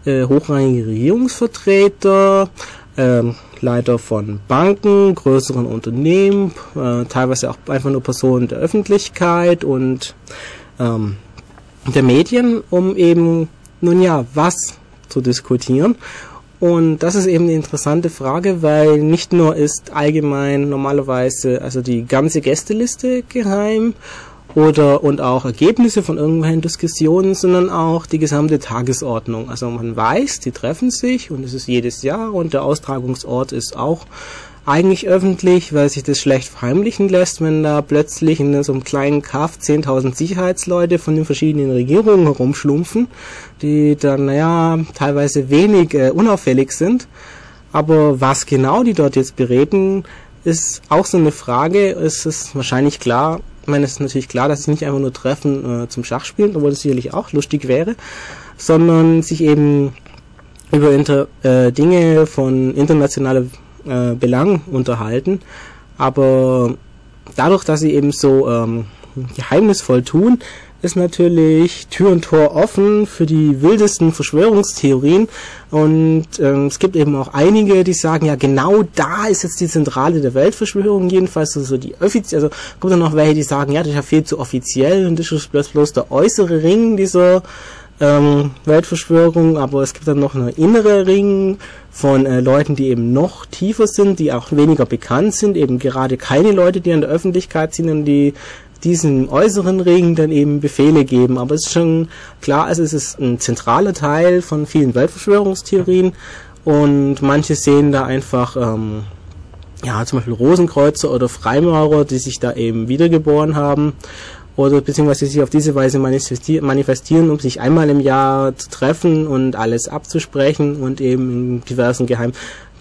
äh, hochrangige Regierungsvertreter, äh, Leiter von Banken, größeren Unternehmen, äh, teilweise auch einfach nur Personen der Öffentlichkeit und ähm, der Medien, um eben, nun ja, was zu diskutieren. Und das ist eben eine interessante Frage, weil nicht nur ist allgemein normalerweise also die ganze Gästeliste geheim oder und auch Ergebnisse von irgendwelchen Diskussionen, sondern auch die gesamte Tagesordnung. Also man weiß, die treffen sich und es ist jedes Jahr und der Austragungsort ist auch eigentlich öffentlich, weil sich das schlecht verheimlichen lässt, wenn da plötzlich in so einem kleinen Kaff 10.000 Sicherheitsleute von den verschiedenen Regierungen herumschlumpfen, die dann, naja, teilweise wenig äh, unauffällig sind. Aber was genau die dort jetzt bereden, ist auch so eine Frage. Es ist wahrscheinlich klar, ich meine, es ist natürlich klar, dass sie nicht einfach nur treffen äh, zum Schachspielen, obwohl das sicherlich auch lustig wäre, sondern sich eben über inter, äh, Dinge von internationaler äh, Belang unterhalten. Aber dadurch, dass sie eben so ähm, geheimnisvoll tun, ist natürlich Tür und Tor offen für die wildesten Verschwörungstheorien. Und ähm, es gibt eben auch einige, die sagen, ja genau da ist jetzt die Zentrale der Weltverschwörung, jedenfalls also die offiziell, also kommt dann noch welche, die sagen, ja, das ist ja viel zu offiziell und das ist bloß, bloß der äußere Ring dieser ähm, Weltverschwörung, aber es gibt dann noch einen innere Ring von äh, Leuten, die eben noch tiefer sind, die auch weniger bekannt sind, eben gerade keine Leute, die an der Öffentlichkeit sind und die diesen äußeren Ring dann eben Befehle geben. Aber es ist schon klar, es ist ein zentraler Teil von vielen Weltverschwörungstheorien und manche sehen da einfach, ähm, ja, zum Beispiel Rosenkreuzer oder Freimaurer, die sich da eben wiedergeboren haben. oder beziehungsweise sich auf diese Weise manifestieren, um sich einmal im Jahr zu treffen und alles abzusprechen und eben in diversen geheimen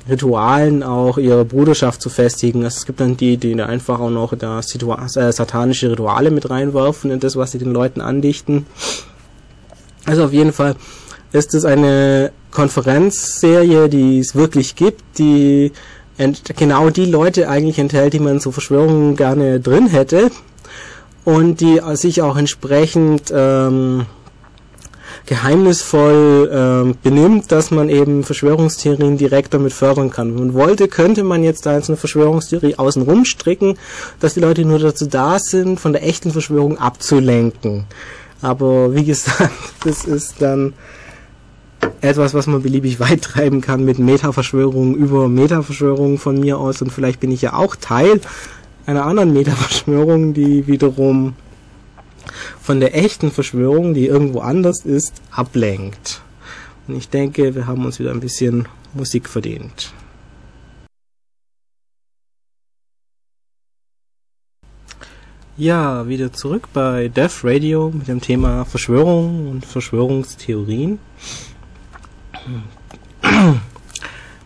Ritualen auch ihre Bruderschaft zu festigen. Also es gibt dann die, die da einfach auch noch da äh, satanische Rituale mit reinwerfen in das, was sie den Leuten andichten. Also auf jeden Fall ist es eine Konferenzserie, die es wirklich gibt, die genau die Leute eigentlich enthält, die man zu Verschwörungen gerne drin hätte und die sich auch entsprechend ähm, geheimnisvoll ähm, benimmt, dass man eben Verschwörungstheorien direkt damit fördern kann. Wenn man wollte, könnte man jetzt da jetzt eine Verschwörungstheorie außenrum stricken, dass die Leute nur dazu da sind, von der echten Verschwörung abzulenken. Aber wie gesagt, das ist dann etwas, was man beliebig weit treiben kann mit Metaverschwörungen über Metaverschwörungen von mir aus und vielleicht bin ich ja auch Teil einer anderen Metaverschwörung, die wiederum von der echten Verschwörung, die irgendwo anders ist, ablenkt. Und ich denke, wir haben uns wieder ein bisschen Musik verdient. Ja, wieder zurück bei Death Radio mit dem Thema Verschwörung und Verschwörungstheorien.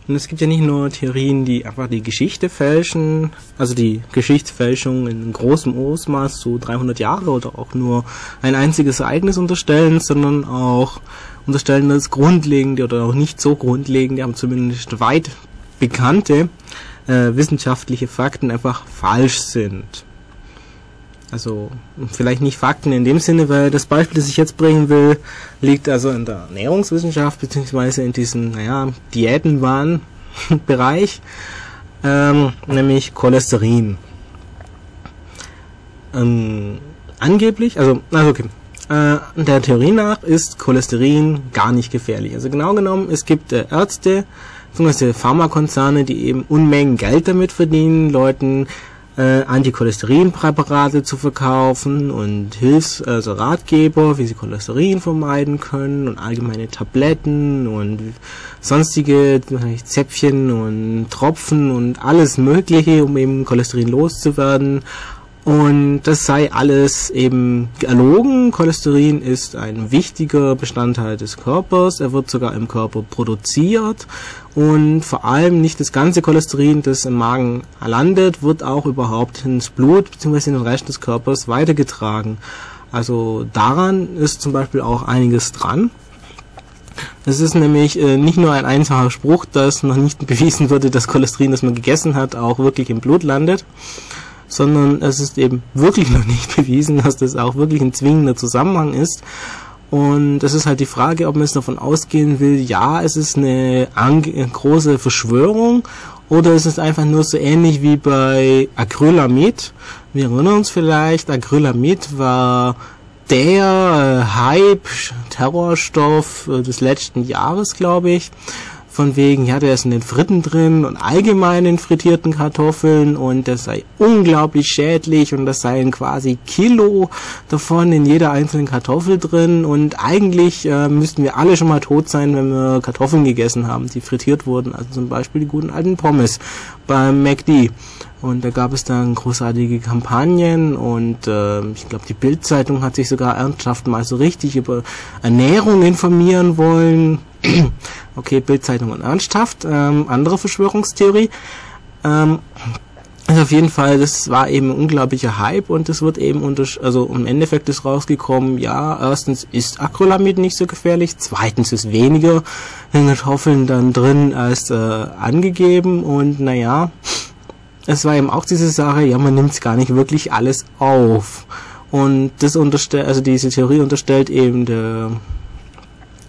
Und es gibt ja nicht nur Theorien, die einfach die Geschichte fälschen, also die Geschichtsfälschung in großem Ausmaß, so 300 Jahre oder auch nur ein einziges Ereignis unterstellen, sondern auch unterstellen, dass grundlegende oder auch nicht so grundlegende, aber zumindest weit bekannte äh, wissenschaftliche Fakten einfach falsch sind. Also vielleicht nicht Fakten in dem Sinne, weil das Beispiel, das ich jetzt bringen will, liegt also in der Ernährungswissenschaft beziehungsweise in diesem, naja, Diätenwahn-Bereich, ähm, nämlich Cholesterin. Ähm, angeblich, also, also okay, äh, der Theorie nach ist Cholesterin gar nicht gefährlich. Also genau genommen, es gibt äh, Ärzte, beziehungsweise Pharmakonzerne, die eben Unmengen Geld damit verdienen, Leuten äh, Anticholesterinpräparate zu verkaufen und Hilfs-, also Ratgeber, wie sie Cholesterin vermeiden können und allgemeine Tabletten und sonstige Zäpfchen und Tropfen und alles Mögliche, um eben Cholesterin loszuwerden. Und das sei alles eben erlogen. Cholesterin ist ein wichtiger Bestandteil des Körpers. Er wird sogar im Körper produziert. Und vor allem nicht das ganze Cholesterin, das im Magen landet, wird auch überhaupt ins Blut bzw. in den Rest des Körpers weitergetragen. Also daran ist zum Beispiel auch einiges dran. Es ist nämlich äh, nicht nur ein einfacher Spruch, dass noch nicht bewiesen wurde, dass Cholesterin, das man gegessen hat, auch wirklich im Blut landet sondern es ist eben wirklich noch nicht bewiesen, dass das auch wirklich ein zwingender Zusammenhang ist. Und es ist halt die Frage, ob man es davon ausgehen will, ja, es ist eine große Verschwörung oder ist es einfach nur so ähnlich wie bei Acrylamid. Wir erinnern uns vielleicht, Acrylamid war der äh, Hype, Terrorstoff äh, des letzten Jahres, glaube ich von wegen, ja, der ist in den Fritten drin und allgemein in frittierten Kartoffeln und das sei unglaublich schädlich und das seien quasi Kilo davon in jeder einzelnen Kartoffel drin und eigentlich äh, müssten wir alle schon mal tot sein, wenn wir Kartoffeln gegessen haben, die frittiert wurden, also zum Beispiel die guten alten Pommes beim McD. Und da gab es dann großartige Kampagnen und äh, ich glaube, die Bildzeitung hat sich sogar ernsthaft mal so richtig über Ernährung informieren wollen. okay, Bildzeitung und ernsthaft. Ähm, andere Verschwörungstheorie. Ähm, also auf jeden Fall, das war eben ein unglaublicher Hype und es wird eben unter, also im Endeffekt ist rausgekommen, ja, erstens ist Acrylamid nicht so gefährlich, zweitens ist weniger in Kartoffeln dann drin als äh, angegeben und naja, es war eben auch diese Sache, ja, man nimmt gar nicht wirklich alles auf. Und das unterstellt, also diese Theorie unterstellt eben der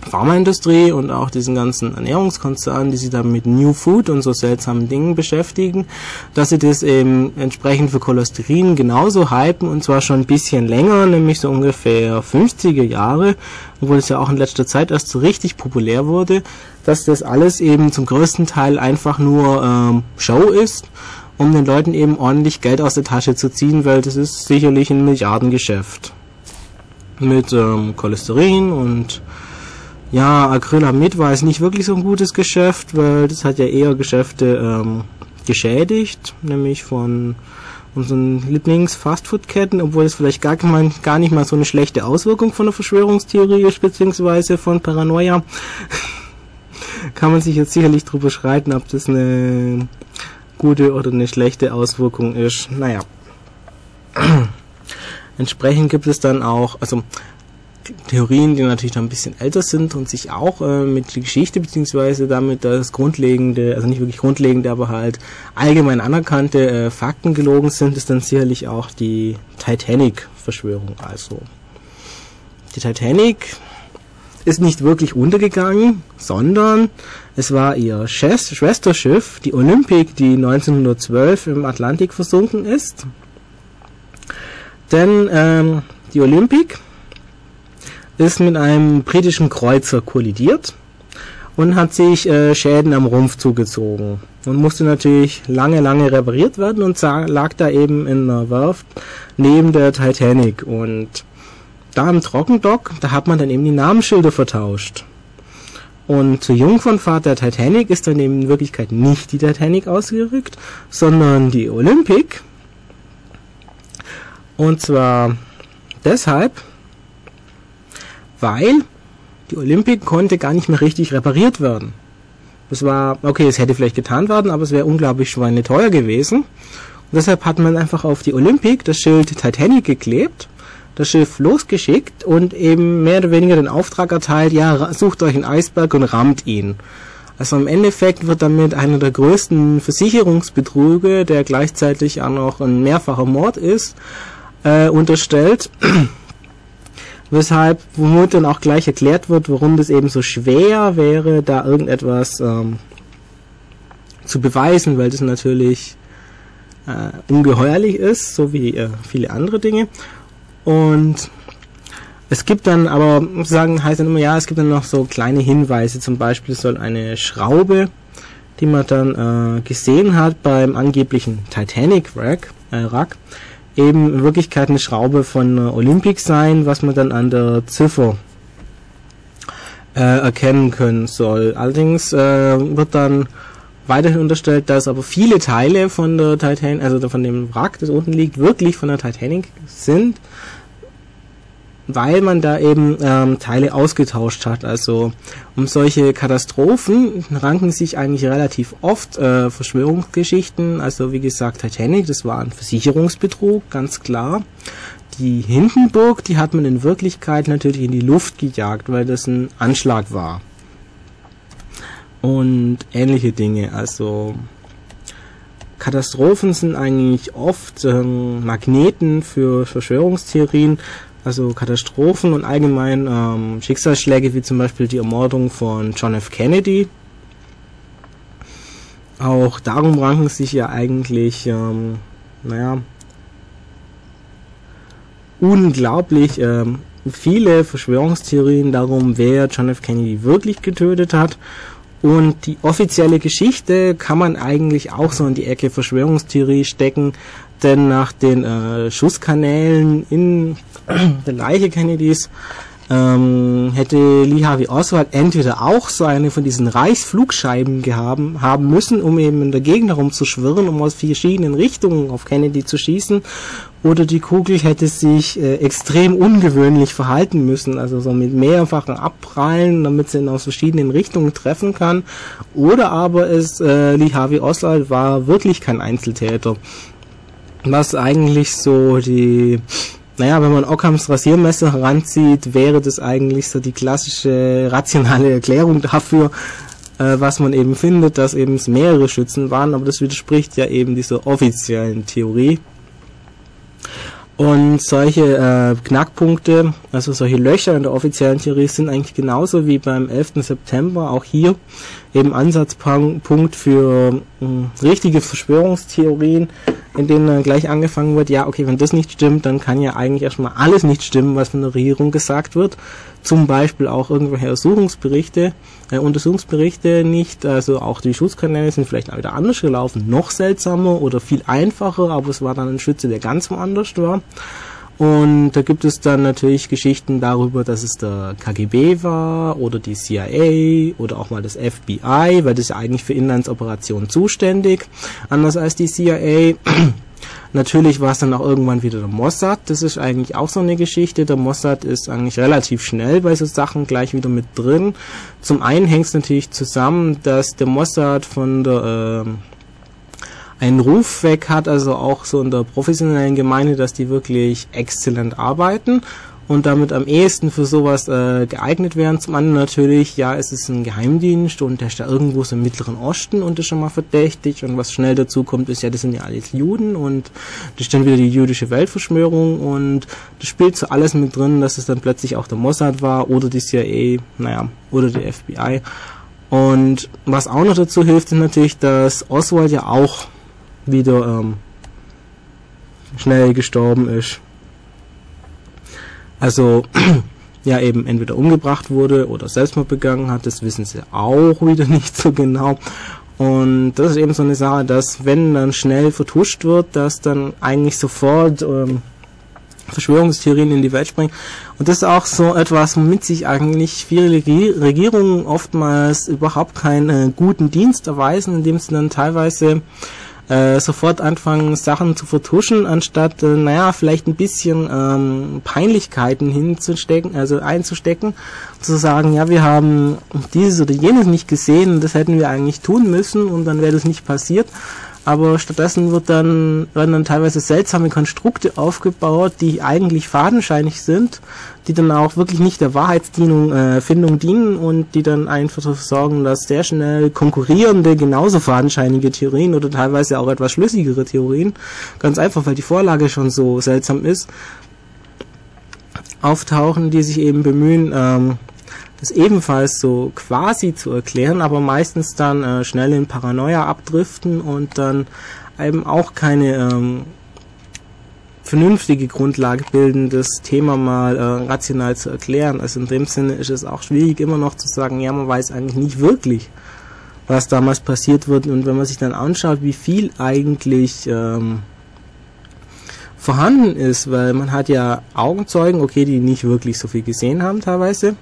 Pharmaindustrie und auch diesen ganzen Ernährungskonzernen, die sich da mit New Food und so seltsamen Dingen beschäftigen, dass sie das eben entsprechend für Cholesterin genauso hypen und zwar schon ein bisschen länger, nämlich so ungefähr 50er Jahre, obwohl es ja auch in letzter Zeit erst so richtig populär wurde, dass das alles eben zum größten Teil einfach nur ähm, Show ist um den Leuten eben ordentlich Geld aus der Tasche zu ziehen, weil das ist sicherlich ein Milliardengeschäft. Mit ähm, Cholesterin und ja, Acrylamid war es nicht wirklich so ein gutes Geschäft, weil das hat ja eher Geschäfte ähm, geschädigt, nämlich von unseren Lieblings-Fastfood-Ketten, obwohl es vielleicht gar, gar nicht mal so eine schlechte Auswirkung von der Verschwörungstheorie ist, beziehungsweise von Paranoia, kann man sich jetzt sicherlich drüber schreiten, ob das eine gute oder eine schlechte Auswirkung ist. Naja. Entsprechend gibt es dann auch, also Theorien, die natürlich noch ein bisschen älter sind und sich auch äh, mit der Geschichte beziehungsweise damit das grundlegende, also nicht wirklich grundlegende, aber halt allgemein anerkannte äh, Fakten gelogen sind, ist dann sicherlich auch die Titanic-Verschwörung. Also die Titanic ist nicht wirklich untergegangen, sondern es war ihr Schwesterschiff, die Olympic, die 1912 im Atlantik versunken ist. Denn ähm, die Olympic ist mit einem britischen Kreuzer kollidiert und hat sich äh, Schäden am Rumpf zugezogen und musste natürlich lange, lange repariert werden und lag da eben in einer Werft neben der Titanic und da im Trockendock, da hat man dann eben die Namensschilder vertauscht. Und zur Jungfernfahrt der Titanic ist dann eben in Wirklichkeit nicht die Titanic ausgerückt, sondern die Olympic. Und zwar deshalb, weil die Olympic konnte gar nicht mehr richtig repariert werden. Das war, okay, es hätte vielleicht getan werden, aber es wäre unglaublich schweineteuer gewesen. Und deshalb hat man einfach auf die Olympic das Schild Titanic geklebt, das Schiff losgeschickt und eben mehr oder weniger den Auftrag erteilt, ja, sucht euch einen Eisberg und rammt ihn. Also im Endeffekt wird damit einer der größten Versicherungsbetrüge, der gleichzeitig auch noch ein mehrfacher Mord ist, äh, unterstellt weshalb womit dann auch gleich erklärt wird, warum das eben so schwer wäre, da irgendetwas ähm, zu beweisen, weil das natürlich äh, ungeheuerlich ist, so wie äh, viele andere Dinge. Und es gibt dann aber, sagen heißt dann immer, ja, es gibt dann noch so kleine Hinweise, zum Beispiel soll eine Schraube, die man dann äh, gesehen hat beim angeblichen Titanic Wreck, äh, Wrack, eben in Wirklichkeit eine Schraube von äh, Olympic sein, was man dann an der Ziffer äh, erkennen können soll. Allerdings äh, wird dann weiterhin unterstellt, dass aber viele Teile von der Titanic, also von dem Wrack, das unten liegt, wirklich von der Titanic sind weil man da eben ähm, Teile ausgetauscht hat. Also um solche Katastrophen ranken sich eigentlich relativ oft äh, Verschwörungsgeschichten. Also wie gesagt, Titanic, das war ein Versicherungsbetrug, ganz klar. Die Hindenburg, die hat man in Wirklichkeit natürlich in die Luft gejagt, weil das ein Anschlag war. Und ähnliche Dinge. Also Katastrophen sind eigentlich oft ähm, Magneten für Verschwörungstheorien, also Katastrophen und allgemein ähm, Schicksalsschläge wie zum Beispiel die Ermordung von John F. Kennedy. Auch darum ranken sich ja eigentlich, ähm, naja, unglaublich ähm, viele Verschwörungstheorien darum, wer John F. Kennedy wirklich getötet hat. Und die offizielle Geschichte kann man eigentlich auch so in die Ecke Verschwörungstheorie stecken, denn nach den äh, Schusskanälen in der Leiche Kennedys ähm, hätte Lee Harvey Oswald entweder auch so eine von diesen Reichsflugscheiben gehabt haben müssen, um eben in der Gegend herumzuschwirren, um aus verschiedenen Richtungen auf Kennedy zu schießen, oder die Kugel hätte sich äh, extrem ungewöhnlich verhalten müssen, also so mit mehrfachen Abprallen, damit sie ihn aus verschiedenen Richtungen treffen kann, oder aber es äh, Lee Harvey Oswald war wirklich kein Einzeltäter was eigentlich so die, naja, wenn man Ockhams Rasiermesser heranzieht, wäre das eigentlich so die klassische rationale Erklärung dafür, äh, was man eben findet, dass eben es mehrere Schützen waren, aber das widerspricht ja eben dieser offiziellen Theorie. Und solche äh, Knackpunkte, also solche Löcher in der offiziellen Theorie sind eigentlich genauso wie beim 11. September auch hier eben Ansatzpunkt für äh, richtige Verschwörungstheorien, in denen dann gleich angefangen wird, ja, okay, wenn das nicht stimmt, dann kann ja eigentlich erstmal alles nicht stimmen, was von der Regierung gesagt wird. Zum Beispiel auch irgendwelche Untersuchungsberichte, äh, Untersuchungsberichte nicht, also auch die Schutzkanäle sind vielleicht wieder anders gelaufen, noch seltsamer oder viel einfacher, aber es war dann ein Schütze, der ganz woanders war. Und da gibt es dann natürlich Geschichten darüber, dass es der KGB war oder die CIA oder auch mal das FBI, weil das ist ja eigentlich für Inlandsoperationen zuständig, anders als die CIA. Natürlich war es dann auch irgendwann wieder der Mossad. Das ist eigentlich auch so eine Geschichte. Der Mossad ist eigentlich relativ schnell bei so Sachen gleich wieder mit drin. Zum einen hängt es natürlich zusammen, dass der Mossad von der äh, einen Ruf weg hat, also auch so in der professionellen Gemeinde, dass die wirklich exzellent arbeiten und damit am ehesten für sowas äh, geeignet wären. Zum anderen natürlich, ja, es ist ein Geheimdienst und der ist da irgendwo so im Mittleren Osten und ist schon mal verdächtig und was schnell dazu kommt, ist ja, das sind ja alles Juden und das ist dann wieder die jüdische Weltverschwörung und das spielt so alles mit drin, dass es dann plötzlich auch der Mossad war oder die CIA, naja, oder die FBI. Und was auch noch dazu hilft, ist natürlich, dass Oswald ja auch wieder ähm, schnell gestorben ist. Also ja eben entweder umgebracht wurde oder Selbstmord begangen hat, das wissen sie auch wieder nicht so genau. Und das ist eben so eine Sache, dass wenn dann schnell vertuscht wird, dass dann eigentlich sofort ähm, Verschwörungstheorien in die Welt springen. Und das ist auch so etwas, womit sich eigentlich viele Regierungen oftmals überhaupt keinen äh, guten Dienst erweisen, indem sie dann teilweise äh, sofort anfangen, Sachen zu vertuschen, anstatt, äh, naja, vielleicht ein bisschen ähm, Peinlichkeiten hinzustecken, also einzustecken, zu sagen, ja, wir haben dieses oder jenes nicht gesehen, das hätten wir eigentlich tun müssen und dann wäre das nicht passiert aber stattdessen wird dann, werden dann teilweise seltsame Konstrukte aufgebaut, die eigentlich fadenscheinig sind, die dann auch wirklich nicht der Wahrheitsfindung äh, dienen und die dann einfach dafür sorgen, dass sehr schnell konkurrierende, genauso fadenscheinige Theorien oder teilweise auch etwas schlüssigere Theorien, ganz einfach, weil die Vorlage schon so seltsam ist, auftauchen, die sich eben bemühen, ähm, das ebenfalls so quasi zu erklären, aber meistens dann äh, schnell in Paranoia abdriften und dann eben auch keine ähm, vernünftige Grundlage bilden, das Thema mal äh, rational zu erklären. Also in dem Sinne ist es auch schwierig, immer noch zu sagen, ja, man weiß eigentlich nicht wirklich, was damals passiert wird. Und wenn man sich dann anschaut, wie viel eigentlich ähm, vorhanden ist, weil man hat ja Augenzeugen, okay, die nicht wirklich so viel gesehen haben teilweise,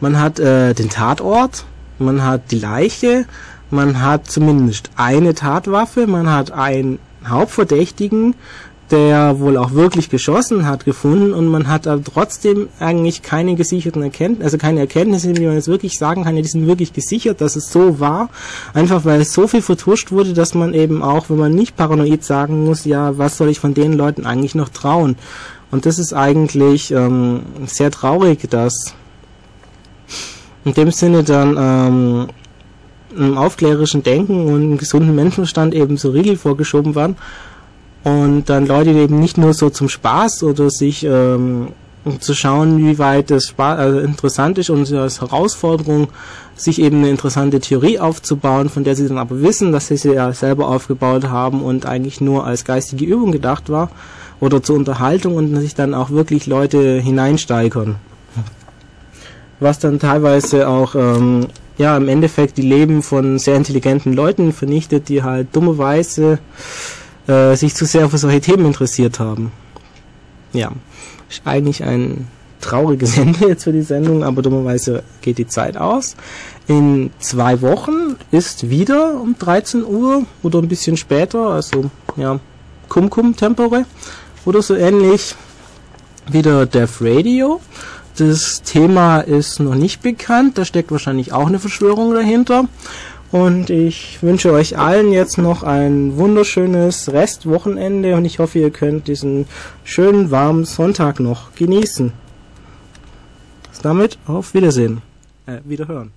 man hat äh, den Tatort, man hat die Leiche, man hat zumindest eine Tatwaffe, man hat einen Hauptverdächtigen, der wohl auch wirklich geschossen hat, gefunden und man hat aber trotzdem eigentlich keine gesicherten Erkenntnisse, also keine Erkenntnisse, wie man jetzt wirklich sagen kann, ja, die sind wirklich gesichert, dass es so war, einfach weil es so viel vertuscht wurde, dass man eben auch, wenn man nicht paranoid sagen muss, ja, was soll ich von den Leuten eigentlich noch trauen? Und das ist eigentlich ähm, sehr traurig, dass in dem Sinne dann ähm, einem aufklärerischen Denken und einem gesunden Menschenverstand eben so Riegel vorgeschoben waren und dann Leute eben nicht nur so zum Spaß oder sich ähm, um zu schauen, wie weit es also interessant ist und als Herausforderung, sich eben eine interessante Theorie aufzubauen, von der sie dann aber wissen, dass sie sie ja selber aufgebaut haben und eigentlich nur als geistige Übung gedacht war oder zur Unterhaltung und sich dann auch wirklich Leute hineinsteigern was dann teilweise auch ähm, ja im Endeffekt die Leben von sehr intelligenten Leuten vernichtet, die halt dummerweise äh, sich zu sehr für solche Themen interessiert haben. Ja, ist eigentlich ein trauriges Ende jetzt für die Sendung, aber dummerweise geht die Zeit aus. In zwei Wochen ist wieder um 13 Uhr oder ein bisschen später, also ja, Kum-Kum Tempore oder so ähnlich, wieder Death Radio. Das Thema ist noch nicht bekannt, da steckt wahrscheinlich auch eine Verschwörung dahinter. Und ich wünsche euch allen jetzt noch ein wunderschönes Restwochenende und ich hoffe, ihr könnt diesen schönen warmen Sonntag noch genießen. Damit auf Wiedersehen. Äh, Wiederhören.